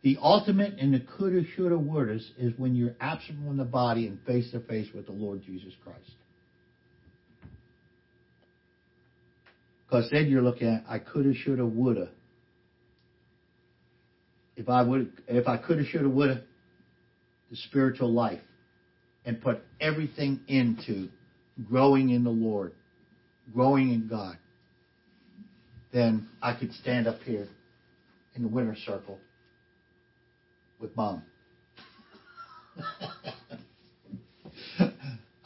The ultimate in the coulda, shoulda, wouldas is when you're absent from the body and face to face with the Lord Jesus Christ. Because then you're looking at I coulda, shoulda, woulda. If I would, if I coulda, shoulda, woulda, the spiritual life, and put everything into growing in the Lord, growing in God, then I could stand up here in the winner's circle with mom.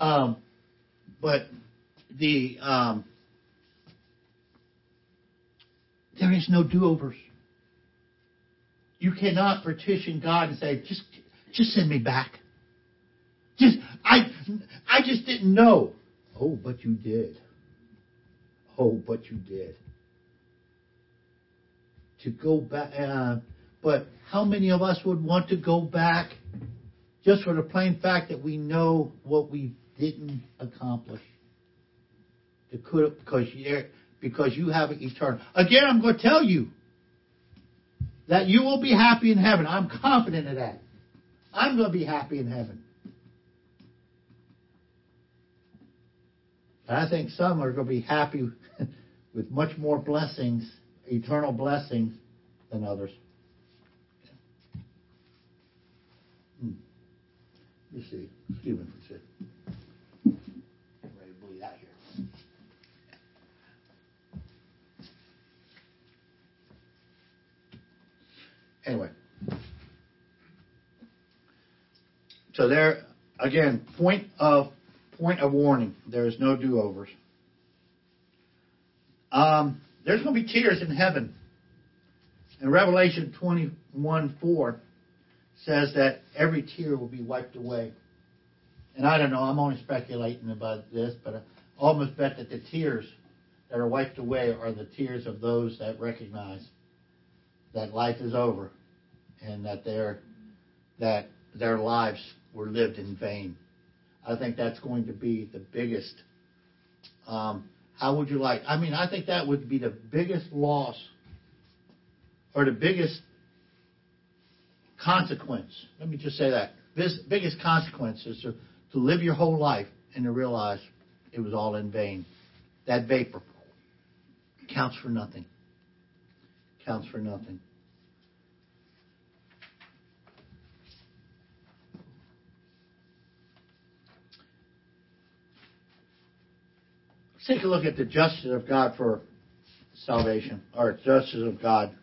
um, but the um, there is no do-overs. You cannot petition God and say, "Just, just send me back." Just I, I just didn't know. Oh, but you did. Oh, but you did. To go back, uh, but how many of us would want to go back just for the plain fact that we know what we didn't accomplish? Because you have eternal. Again, I'm going to tell you that you will be happy in heaven. I'm confident of that. I'm going to be happy in heaven. I think some are going to be happy <laughs> with much more blessings, eternal blessings, than others. Me see. Excuse me for second. Get ready to bleed out here. Anyway. So there, again, point of point of warning. There is no do-overs. Um, there's going to be tears in heaven. In Revelation 21 4 says that every tear will be wiped away. And I don't know, I'm only speculating about this, but I almost bet that the tears that are wiped away are the tears of those that recognize that life is over and that their that their lives were lived in vain. I think that's going to be the biggest. Um, how would you like? I mean, I think that would be the biggest loss or the biggest consequence. Let me just say that. This biggest consequence is to, to live your whole life and to realize it was all in vain. That vapor counts for nothing. Counts for nothing. Let's take a look at the justice of God for salvation, or justice of God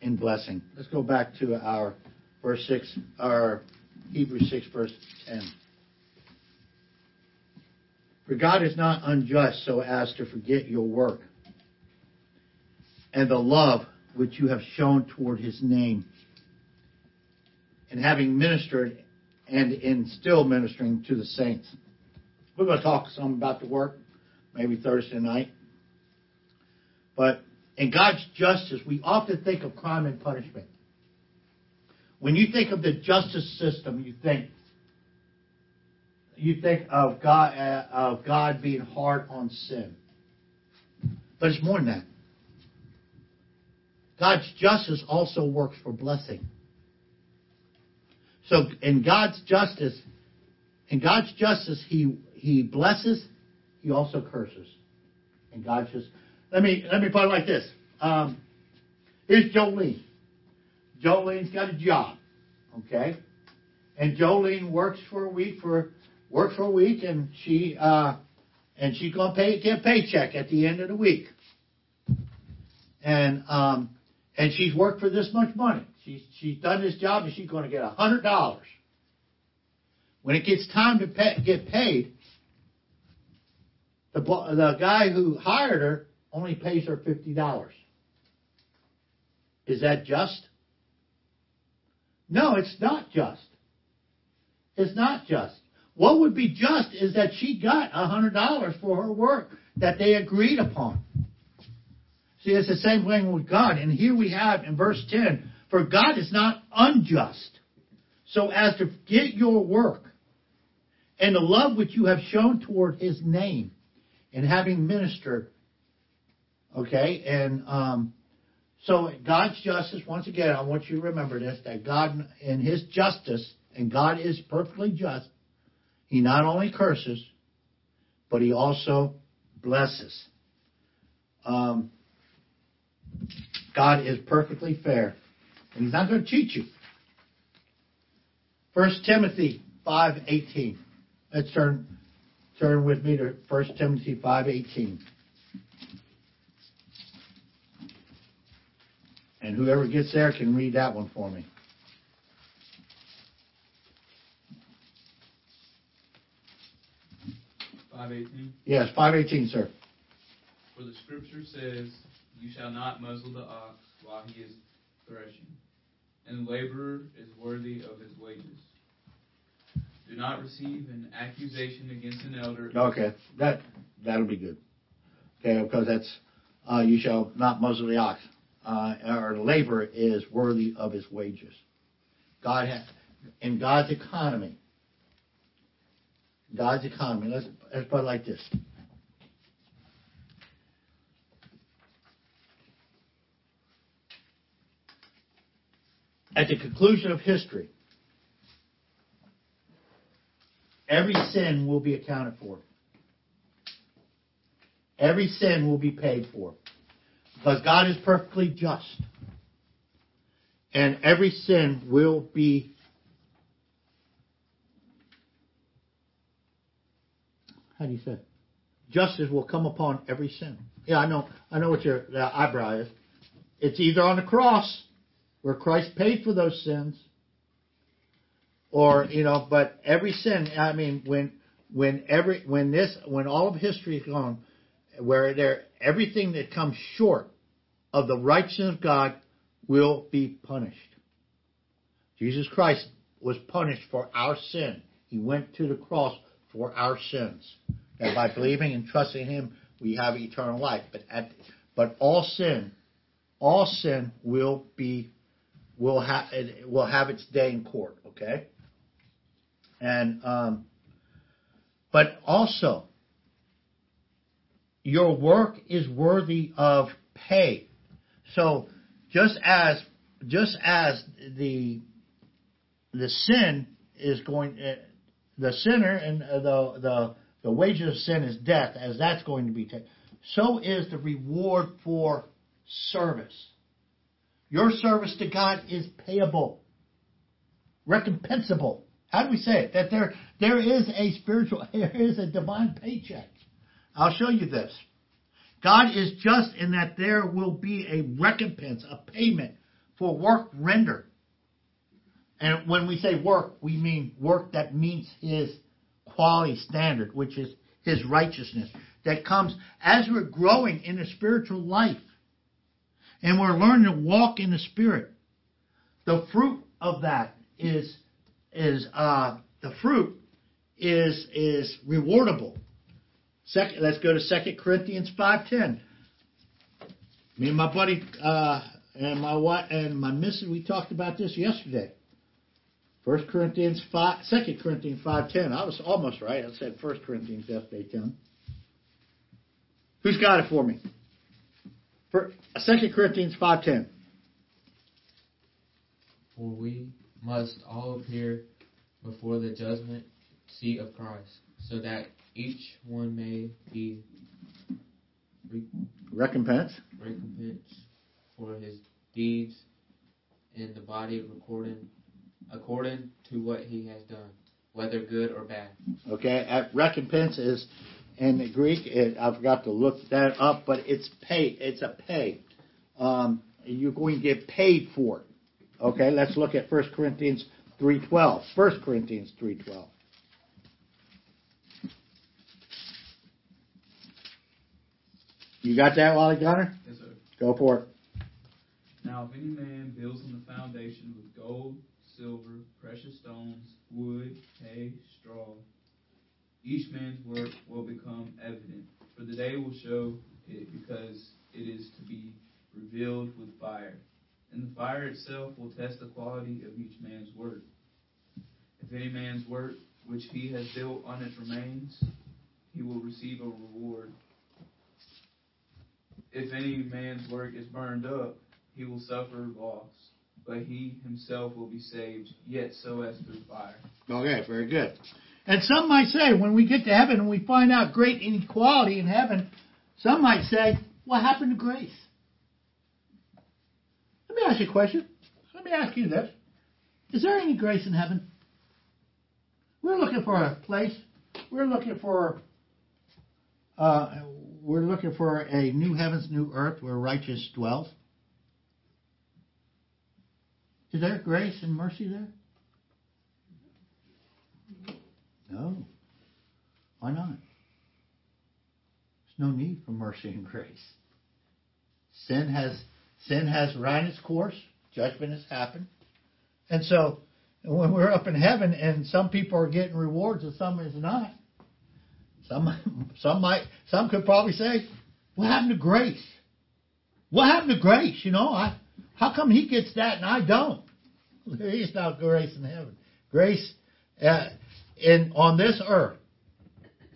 in blessing. Let's go back to our verse six, or Hebrews six, verse ten. For God is not unjust so as to forget your work and the love which you have shown toward his name, and having ministered and in still ministering to the saints. We're going to talk some about the work, maybe Thursday night. But in God's justice, we often think of crime and punishment. When you think of the justice system, you think you think of God uh, of God being hard on sin. But it's more than that. God's justice also works for blessing. So in God's justice, in God's justice, He He blesses, He also curses. And God's just let me let me put it like this. Um, here's Jolene. Jolene's got a job, okay, and Jolene works for a week for works for a week, and she uh, and she's gonna pay get a paycheck at the end of the week. And um, and she's worked for this much money. She's she's done this job, and she's to get a hundred dollars. When it gets time to pay, get paid, the the guy who hired her only pays her fifty dollars. Is that just? No, it's not just. It's not just. What would be just is that she got a hundred dollars for her work that they agreed upon. See, it's the same thing with God. And here we have in verse 10, for God is not unjust, so as to get your work and the love which you have shown toward his name and having ministered. Okay, and um, so God's justice, once again, I want you to remember this, that God in his justice, and God is perfectly just, he not only curses, but he also blesses. Um, God is perfectly fair. And he's not going to cheat you. 1 Timothy 5.18. Let's turn, turn with me to 1 Timothy 5.18. And whoever gets there can read that one for me. Five eighteen. Yes, five eighteen, sir. For the scripture says, You shall not muzzle the ox while he is threshing, and the laborer is worthy of his wages. Do not receive an accusation against an elder. Okay, that that'll be good. Okay, because that's uh, you shall not muzzle the ox. Uh, or the laborer is worthy of his wages. God ha- in God's economy. God's economy. Let's let's put it like this. At the conclusion of history, every sin will be accounted for. Every sin will be paid for. Because God is perfectly just. And every sin will be how do you say? Justice will come upon every sin. Yeah, I know. I know what your eyebrow is. It's either on the cross, where Christ paid for those sins, or you know. But every sin. I mean, when when every when this when all of history is gone, where there everything that comes short of the righteousness of God will be punished. Jesus Christ was punished for our sin. He went to the cross for our sins. And by believing and trusting Him, we have eternal life. But at, but all sin, all sin will be will have will have its day in court. Okay. And um, but also, your work is worthy of pay. So just as just as the the sin is going uh, the sinner and uh, the the the wages of sin is death as that's going to be taken so is the reward for service. Your service to God is payable recompensable. How do we say it? That there there is a spiritual <laughs> there is a divine paycheck I'll show you this God is just in that there will be a recompense, a payment for work rendered. And when we say work, we mean work that meets His quality standard, which is His righteousness, that comes as we're growing in the spiritual life and we're learning to walk in the Spirit. The fruit of that is is uh, the fruit is is rewardable. Second, let's go to Second Corinthians five ten. Me and my buddy uh, and my wife and my missus, we talked about this yesterday. First Corinthians five, Second Corinthians five ten. I was almost right. I said First Corinthians yesterday, Tim. Who's got it for me? For Second Corinthians five ten. For we must all appear before the judgment seat of Christ, so that each one may be re- Recompense. recompensed for his deeds in the body according according to what he has done, whether good or bad. Okay, at recompense is in the Greek. It, I forgot to look that up, but it's pay. It's a pay. Um, you're going to get paid for it. Okay, let's look at 1 Corinthians 3.12. 1 Corinthians 3.12. You got that, Wally Gunner? Yes, sir. Go for it. Now, if any man builds on the foundation with gold, silver, precious stones, wood, hay, straw, each man's work will become evident, for the day will show it, because it is to be revealed with fire. And the fire itself will test the quality of each man's work. If any man's work which he has built on it remains, he will receive a reward. If any man's work is burned up, he will suffer loss, but he himself will be saved, yet so as through fire. Okay, very good. And some might say, when we get to heaven and we find out great inequality in heaven, some might say, what happened to grace? Let me ask you a question. Let me ask you this. Is there any grace in heaven? We're looking for a place. We're looking for uh, we're looking for a new heavens, new earth where righteous dwells. Is there grace and mercy there? No. Why not? There's no need for mercy and grace. Sin has sin has run its course. Judgment has happened. And so when we're up in heaven and some people are getting rewards and some is not, some some might some could probably say, What happened to grace? What happened to grace? You know, I how come he gets that and I don't? <laughs> There is no grace in heaven. Grace uh, in on this earth,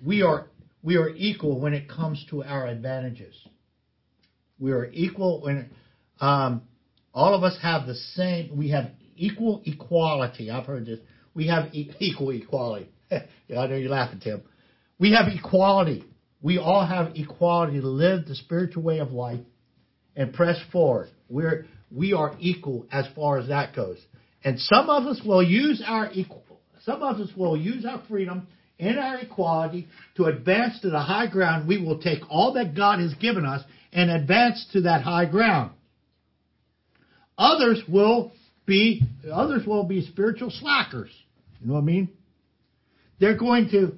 we are we are equal when it comes to our advantages. We are equal when um, all of us have the same. We have equal equality. I've heard this. We have e- equal equality. <laughs> I know you're laughing, Tim. We have equality. We all have equality to live the spiritual way of life and press forward. We're we are equal as far as that goes. And some of us will use our equal. Some of us will use our freedom and our equality to advance to the high ground. We will take all that God has given us and advance to that high ground. Others will be others will be spiritual slackers. You know what I mean? They're going to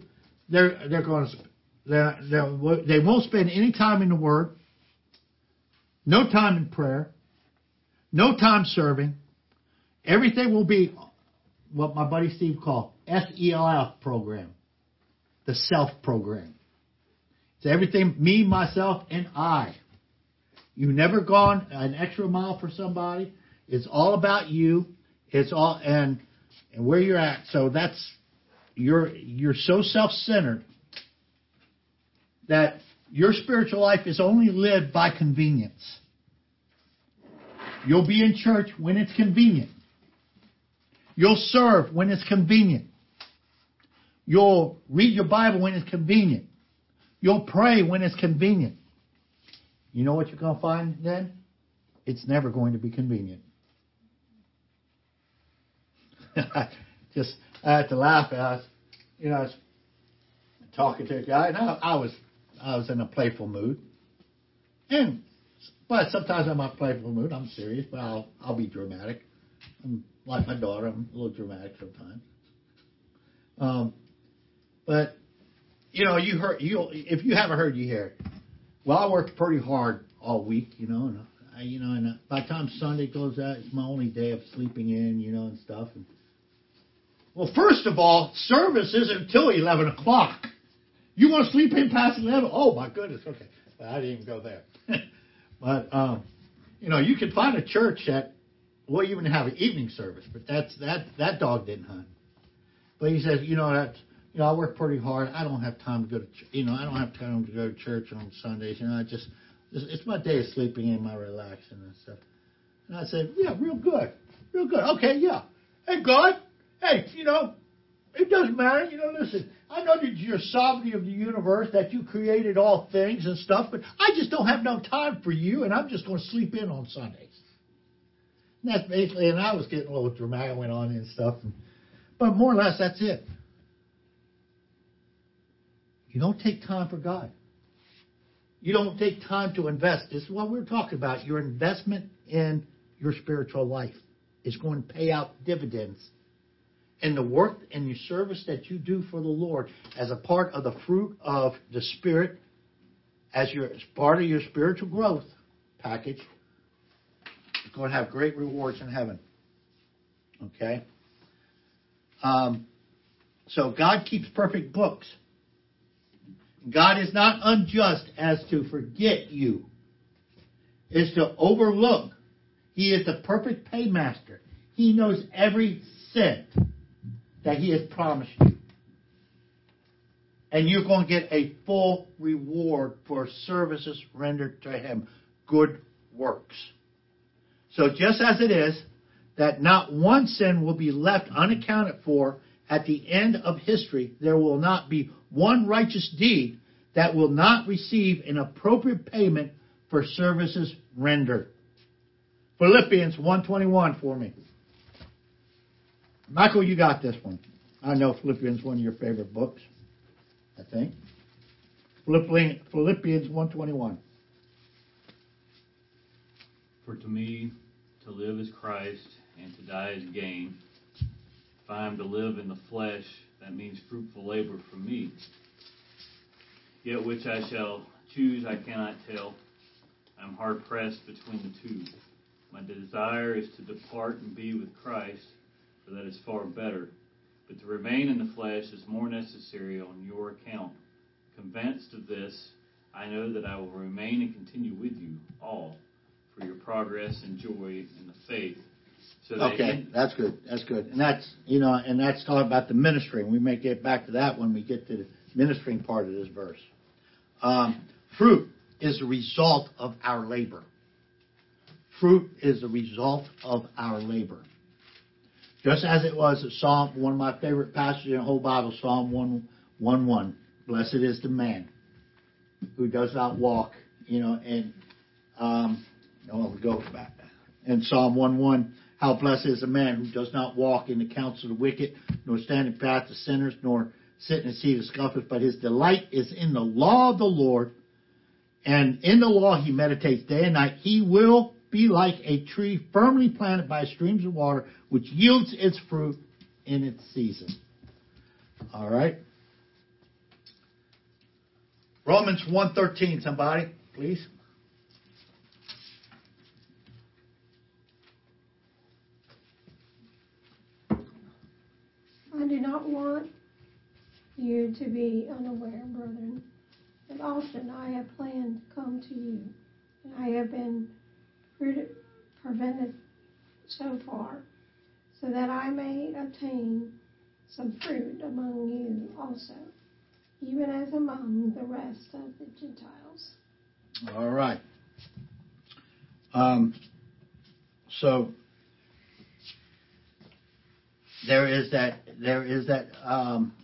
they're they're going to they're, they're, they won't spend any time in the Word, no time in prayer, no time serving. Everything will be what my buddy Steve called SELF program, the self program. It's everything me, myself, and I. You've never gone an extra mile for somebody. It's all about you. It's all and and where you're at. So that's you're you're so self-centered that your spiritual life is only lived by convenience. You'll be in church when it's convenient. You'll serve when it's convenient. You'll read your Bible when it's convenient. You'll pray when it's convenient. You know what you're going to find then? It's never going to be convenient. <laughs> Just, I had to laugh. I was, you know, I was talking to a guy, and I, I was, I was in a playful mood. And, but sometimes I'm a playful mood. I'm serious, but I'll, I'll be dramatic. I'm like my daughter. I'm a little dramatic sometimes. Um, but you know, you heard you if you haven't heard, you hear. Well, I worked pretty hard all week, you know, and I, you know, and by the time Sunday goes out, it's my only day of sleeping in, you know, and stuff. And well, first of all, service isn't until eleven o'clock. You want to sleep in past eleven? Oh my goodness. Okay, I didn't even go there. <laughs> but um, you know, you can find a church that will even have an evening service, but that's that that dog didn't hunt. But he says, you know, that's you know, I work pretty hard. I don't have time to go to, ch- you know, I don't have time to go to church on Sundays. You know, I just, it's, it's my day of sleeping in, my relaxing and stuff. And I said, yeah, real good, real good. Okay, yeah. Hey, God, hey, you know, it doesn't matter. You know, listen, I know that you're sovereignty of the universe, that you created all things and stuff, but I just don't have no time for you, and I'm just going to sleep in on Sundays. And that's basically, and I was getting a little dramatic, went on and stuff, and, but more or less, that's it. You don't take time for God. you don't take time to invest. This is what we're talking about. Your investment in your spiritual life is going to pay out dividends. And the work and your service that you do for the Lord as a part of the fruit of the Spirit, as your as part of your spiritual growth package, is going to have great rewards in heaven. Okay? Um, so God keeps perfect books. God is not unjust as to forget you, is to overlook. He is the perfect paymaster. He knows every cent that He has promised you. And you're going to get a full reward for services rendered to Him, good works. So just as it is that not one sin will be left unaccounted for at the end of history, there will not be one righteous deed that will not receive an appropriate payment for services rendered. Philippians 121 for me. Michael, you got this one. I know Philippians one of your favorite books. I think. Philippians, Philippians 121. For to me, to live is Christ, and to die is gain. If I am to live in the flesh, that means fruitful labor for me. Yet which I shall choose, I cannot tell. I am hard pressed between the two. My desire is to depart and be with Christ, for that is far better. But to remain in the flesh is more necessary on your account. Convinced of this, I know that I will remain and continue with you all for your progress and joy in the faith. So that Okay, that's good. That's good. And that's, you know, and that's talking about the ministry. We may get back to that when we get to the ministering part of this verse. Um, fruit is the result of our labor. Fruit is the result of our labor. Just as it was in Psalm, one of my favorite passages in the whole Bible, Psalm 1, 1 1. Blessed is the man who does not walk, you know, and, um, no, go back. In Psalm 1 1, how blessed is the man who does not walk in the counsel of the wicked, nor stand in the path of sinners, nor sit in the seat of scoffers, but his delight is in the law of the Lord, and in the law he meditates day and night. He will be like a tree firmly planted by streams of water, which yields its fruit in its season. All right. Romans 1.13, somebody, please. I do not want you to be unaware, brethren, that often I have planned to come to you, and I have been pre- prevented so far, so that I may obtain some fruit among you also, even as among the rest of the Gentiles. All right. Um, so there is that. There is that. Um,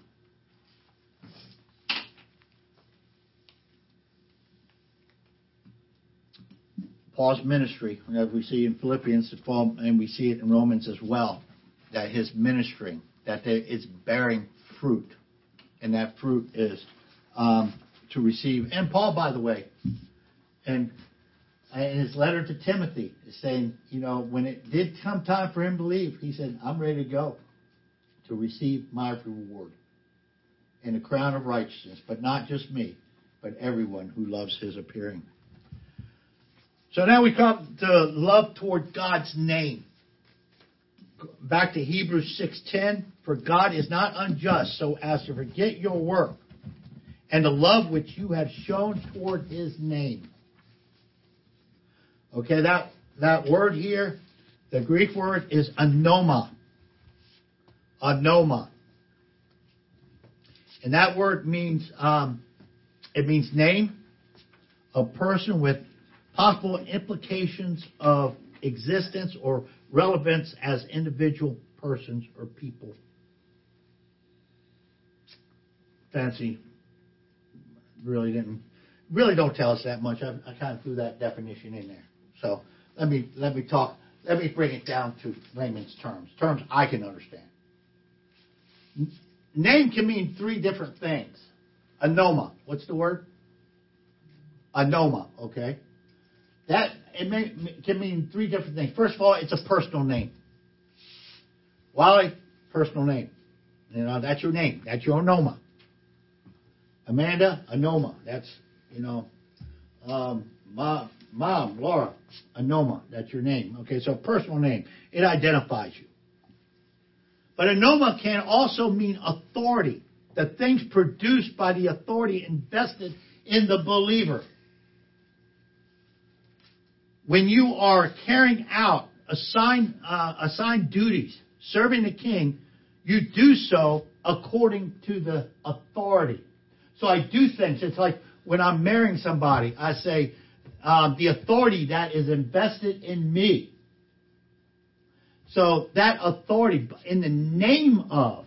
Paul's ministry, as we see in Philippians, and we see it in Romans as well, that his ministry, that it's bearing fruit, and that fruit is um, to receive. And Paul, by the way, and in his letter to Timothy, is saying, you know, when it did come time for him to leave, he said, I'm ready to go to receive my reward and a crown of righteousness, but not just me, but everyone who loves his appearing. So now we come to love toward God's name. Back to Hebrews 6:10, for God is not unjust so as to forget your work and the love which you have shown toward his name. Okay, that, that word here, the Greek word is anoma. Anoma. And that word means, um, it means name, a person with possible implications of existence or relevance as individual persons or people. Fancy really didn't really don't tell us that much. I, I kind of threw that definition in there. So let me let me talk. Let me bring it down to layman's terms, terms I can understand. N- Name can mean three different things. Anoma, what's the word? Anoma, okay? That it may, can mean three different things. First of all, it's a personal name. Wally, personal name. You know, that's your name. That's your Anoma. Amanda, Anoma. That's, you know, um, mom, mom, Laura, Anoma. That's your name. Okay, so personal name. It identifies you. But Anoma can also mean authority. The things produced by the authority invested in the believer. When you are carrying out assigned, uh, assigned duties, serving the king, you do so according to the authority. So I do things. It's like when I'm marrying somebody, I say, um, the authority that is invested in me. So that authority, in the name of.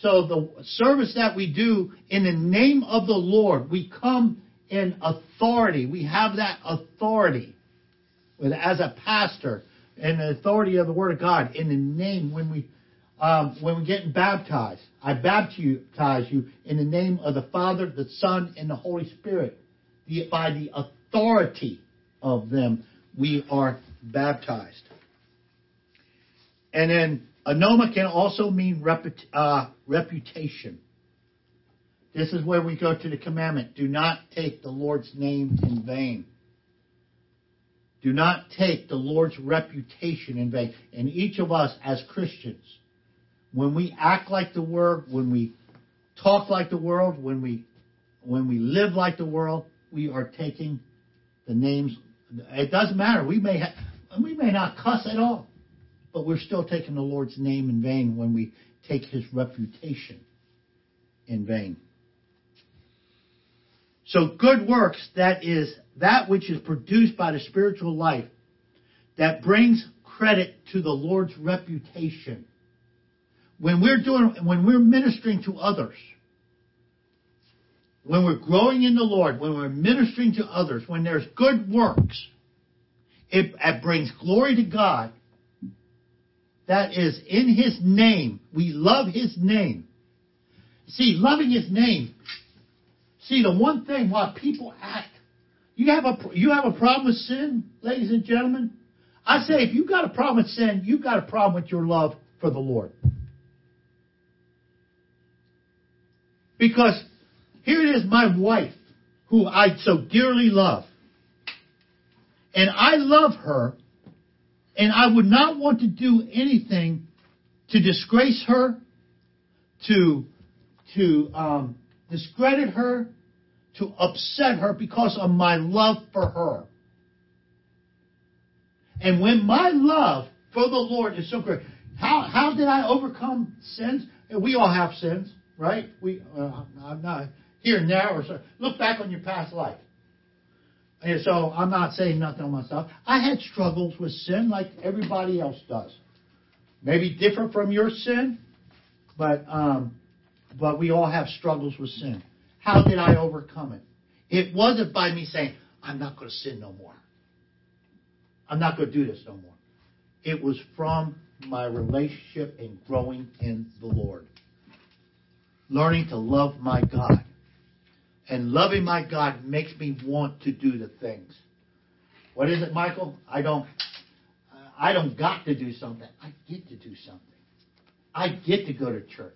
So the service that we do in the name of the Lord, we come in authority. We have that authority as a pastor and the authority of the Word of God in the name when we um, when we get baptized. I baptize you in the name of the Father, the Son, and the Holy Spirit. The, by the authority of them, we are baptized. And then anoma can also mean reput, uh, reputation. This is where we go to the commandment do not take the Lord's name in vain. Do not take the Lord's reputation in vain. And each of us as Christians, when we act like the world, when we talk like the world, when we when we live like the world, we are taking the names. It doesn't matter. We may have, we may not cuss at all, but we're still taking the Lord's name in vain when we take His reputation in vain. So good works, that is that which is produced by the spiritual life, that brings credit to the Lord's reputation. When we're doing, when we're ministering to others, when we're growing in the Lord, when we're ministering to others, when there's good works, it, it brings glory to God. That is in His name. We love His name. See, loving His name. See, the one thing why people act, you have a you have a problem with sin, ladies and gentlemen. I say, if you've got a problem with sin, you've got a problem with your love for the Lord. Because here it is, my wife, who I so dearly love. And I love her, and I would not want to do anything to disgrace her, to, to um, discredit her, to upset her because of my love for her. And when my love for the Lord is so great, how, how did I overcome sins? We all have sins, right? We, uh, I'm not here now or so. look back on your past life. And so I'm not saying nothing on myself. I had struggles with sin like everybody else does. Maybe different from your sin, but um, but we all have struggles with sin. How did I overcome it? It wasn't by me saying, I'm not going to sin no more. I'm not going to do this no more. It was from my relationship and growing in the Lord. Learning to love my God. And loving my God makes me want to do the things. What is it, Michael? I don't I don't got to do something. I get to do something. I get to go to church.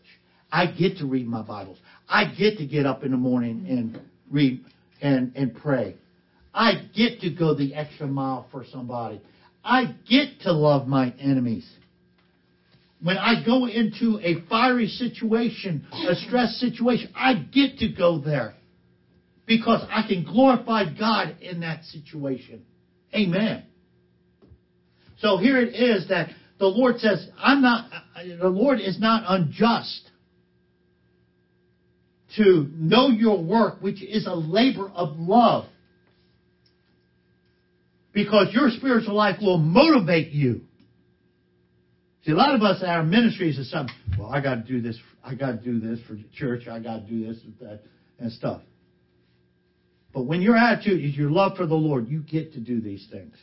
I get to read my Bibles. I get to get up in the morning and read and, and pray. I get to go the extra mile for somebody. I get to love my enemies. When I go into a fiery situation, a stress situation, I get to go there because I can glorify God in that situation. Amen. So here it is that the Lord says, I'm not, the Lord is not unjust to know your work, which is a labor of love. Because your spiritual life will motivate you. See, a lot of us, our ministries is something, well, I got to do this, I got to do this for church, I got to do this and that and stuff. But when your attitude is your love for the Lord, you get to do these things.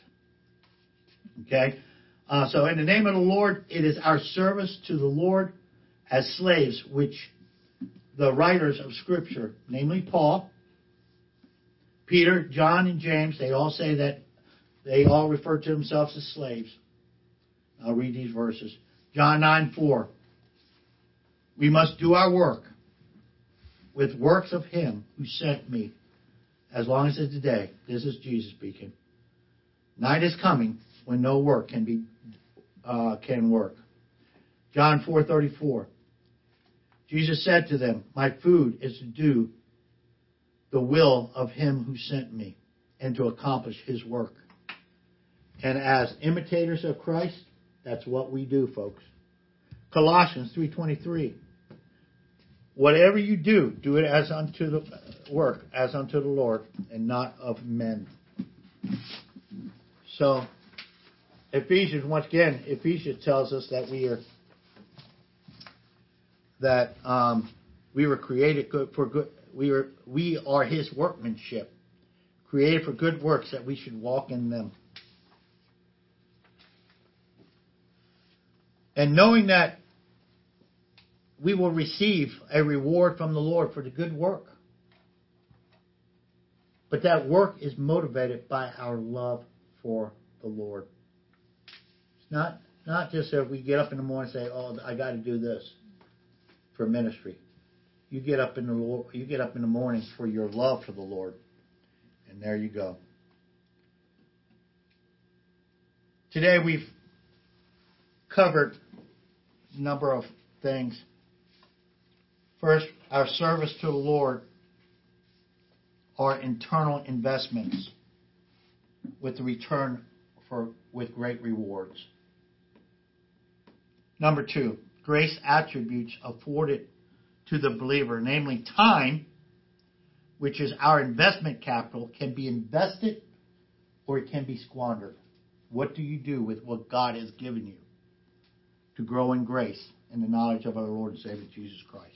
Okay? Uh, so, in the name of the Lord, it is our service to the Lord as slaves, which the writers of Scripture, namely Paul, Peter, John, and James, they all say that they all refer to themselves as slaves. I'll read these verses. John 9 4. We must do our work with works of Him who sent me as long as it's a day. This is Jesus speaking. Night is coming when no work can be uh, can work. John 4:34. Jesus said to them, "My food is to do the will of him who sent me and to accomplish his work." And as imitators of Christ, that's what we do, folks. Colossians 3:23. Whatever you do, do it as unto the work, as unto the Lord, and not of men. So, Ephesians, once again, Ephesians tells us that we are that um, we were created good for good. We are we are His workmanship, created for good works that we should walk in them. And knowing that we will receive a reward from the Lord for the good work. But that work is motivated by our love for the Lord. It's not not just if we get up in the morning and say, "Oh, I got to do this for ministry." You get up in the Lord, you get up in the morning for your love for the Lord, and there you go. Today we've covered a number of things. First, our service to the Lord are internal investments with the return for with great rewards. Number two, grace attributes afforded to the believer, namely time, which is our investment capital, can be invested or it can be squandered. What do you do with what God has given you to grow in grace and the knowledge of our Lord and Savior Jesus Christ?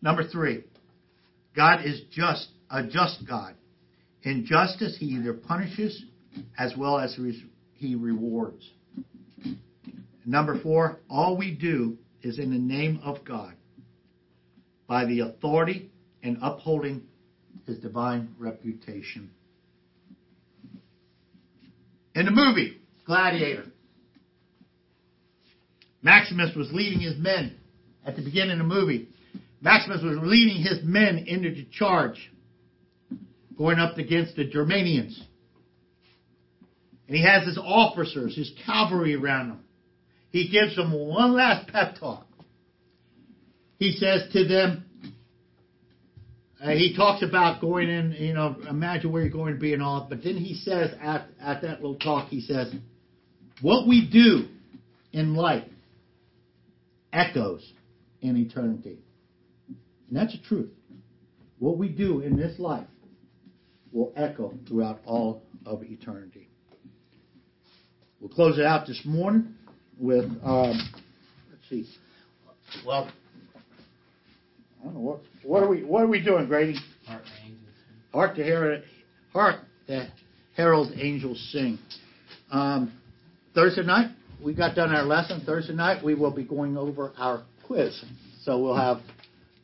Number three, God is just a just God. In justice, He either punishes as well as He rewards. Number four, all we do is in the name of God by the authority and upholding His divine reputation. In the movie Gladiator, Maximus was leading his men at the beginning of the movie. Maximus was leading his men into the charge, going up against the Germanians. And he has his officers, his cavalry around him. He gives them one last pep talk. He says to them, uh, he talks about going in, you know, imagine where you're going to be and all, but then he says at, at that little talk, he says, what we do in life echoes in eternity. And that's the truth. What we do in this life will echo throughout all of eternity. We'll close it out this morning with, um, let's see, well, I don't know what what are we what are we doing, Grady? Heart angels. Hark the herald, hark the herald angels sing. Um, Thursday night we got done our lesson. Thursday night we will be going over our quiz. So we'll have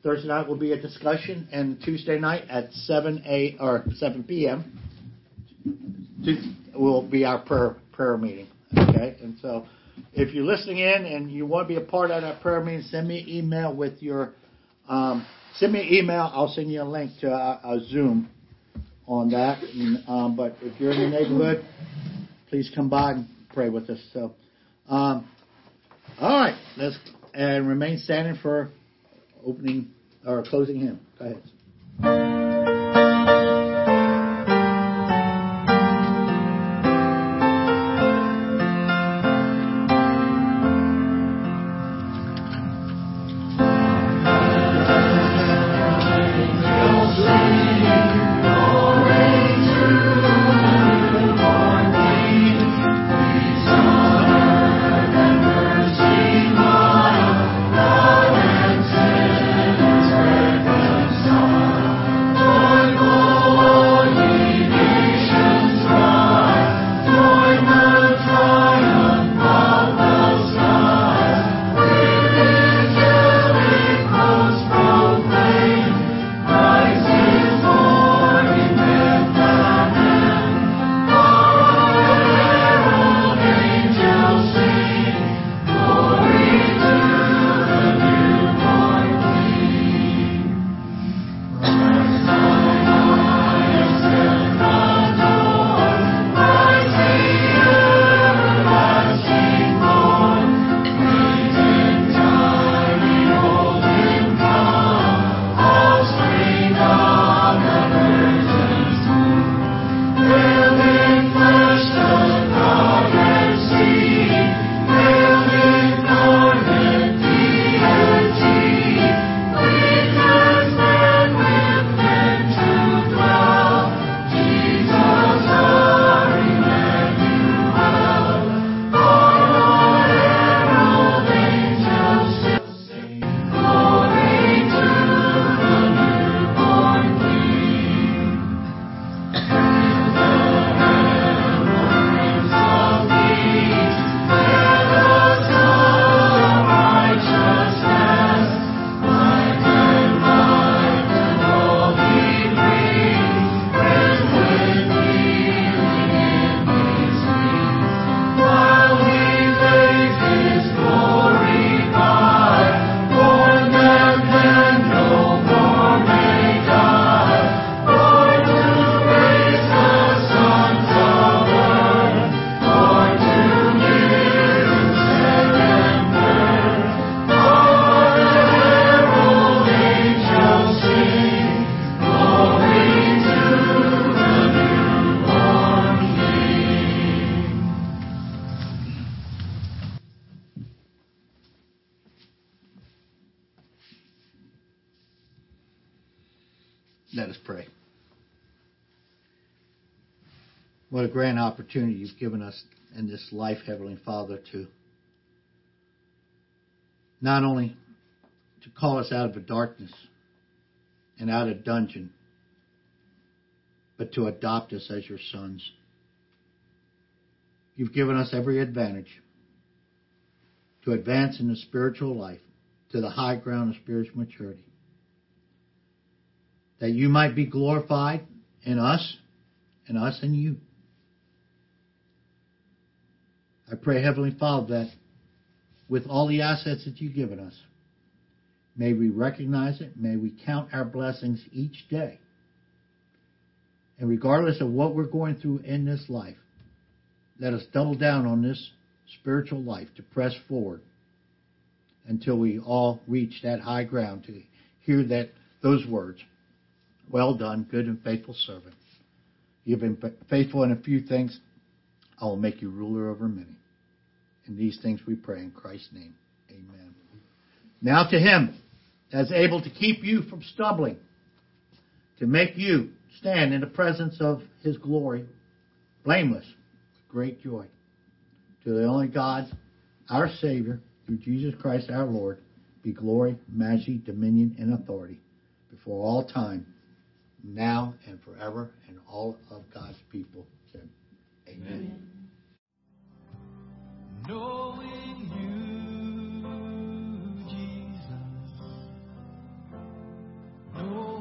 Thursday night will be a discussion, and Tuesday night at seven a or seven p.m. will be our prayer prayer meeting. Okay, and so if you're listening in and you want to be a part of that prayer meeting, send me an email with your um, send me an email. I'll send you a link to a, a Zoom on that. And, um, but if you're in the neighborhood, please come by and pray with us. So, um, all right, let's and remain standing for opening or closing hymn. Go ahead. Life, Heavenly Father, to not only to call us out of the darkness and out of dungeon, but to adopt us as your sons. You've given us every advantage to advance in the spiritual life to the high ground of spiritual maturity. That you might be glorified in us and us in you. I pray, Heavenly Father, that with all the assets that you've given us, may we recognize it, may we count our blessings each day. And regardless of what we're going through in this life, let us double down on this spiritual life to press forward until we all reach that high ground to hear that those words, well done, good and faithful servant. You've been faithful in a few things. I will make you ruler over many. In these things we pray in Christ's name. Amen. Now to him that's able to keep you from stumbling, to make you stand in the presence of his glory, blameless, great joy. To the only God, our Savior, through Jesus Christ our Lord, be glory, majesty, dominion, and authority before all time, now and forever, and all of God's people Amen. Knowing you, Jesus. Knowing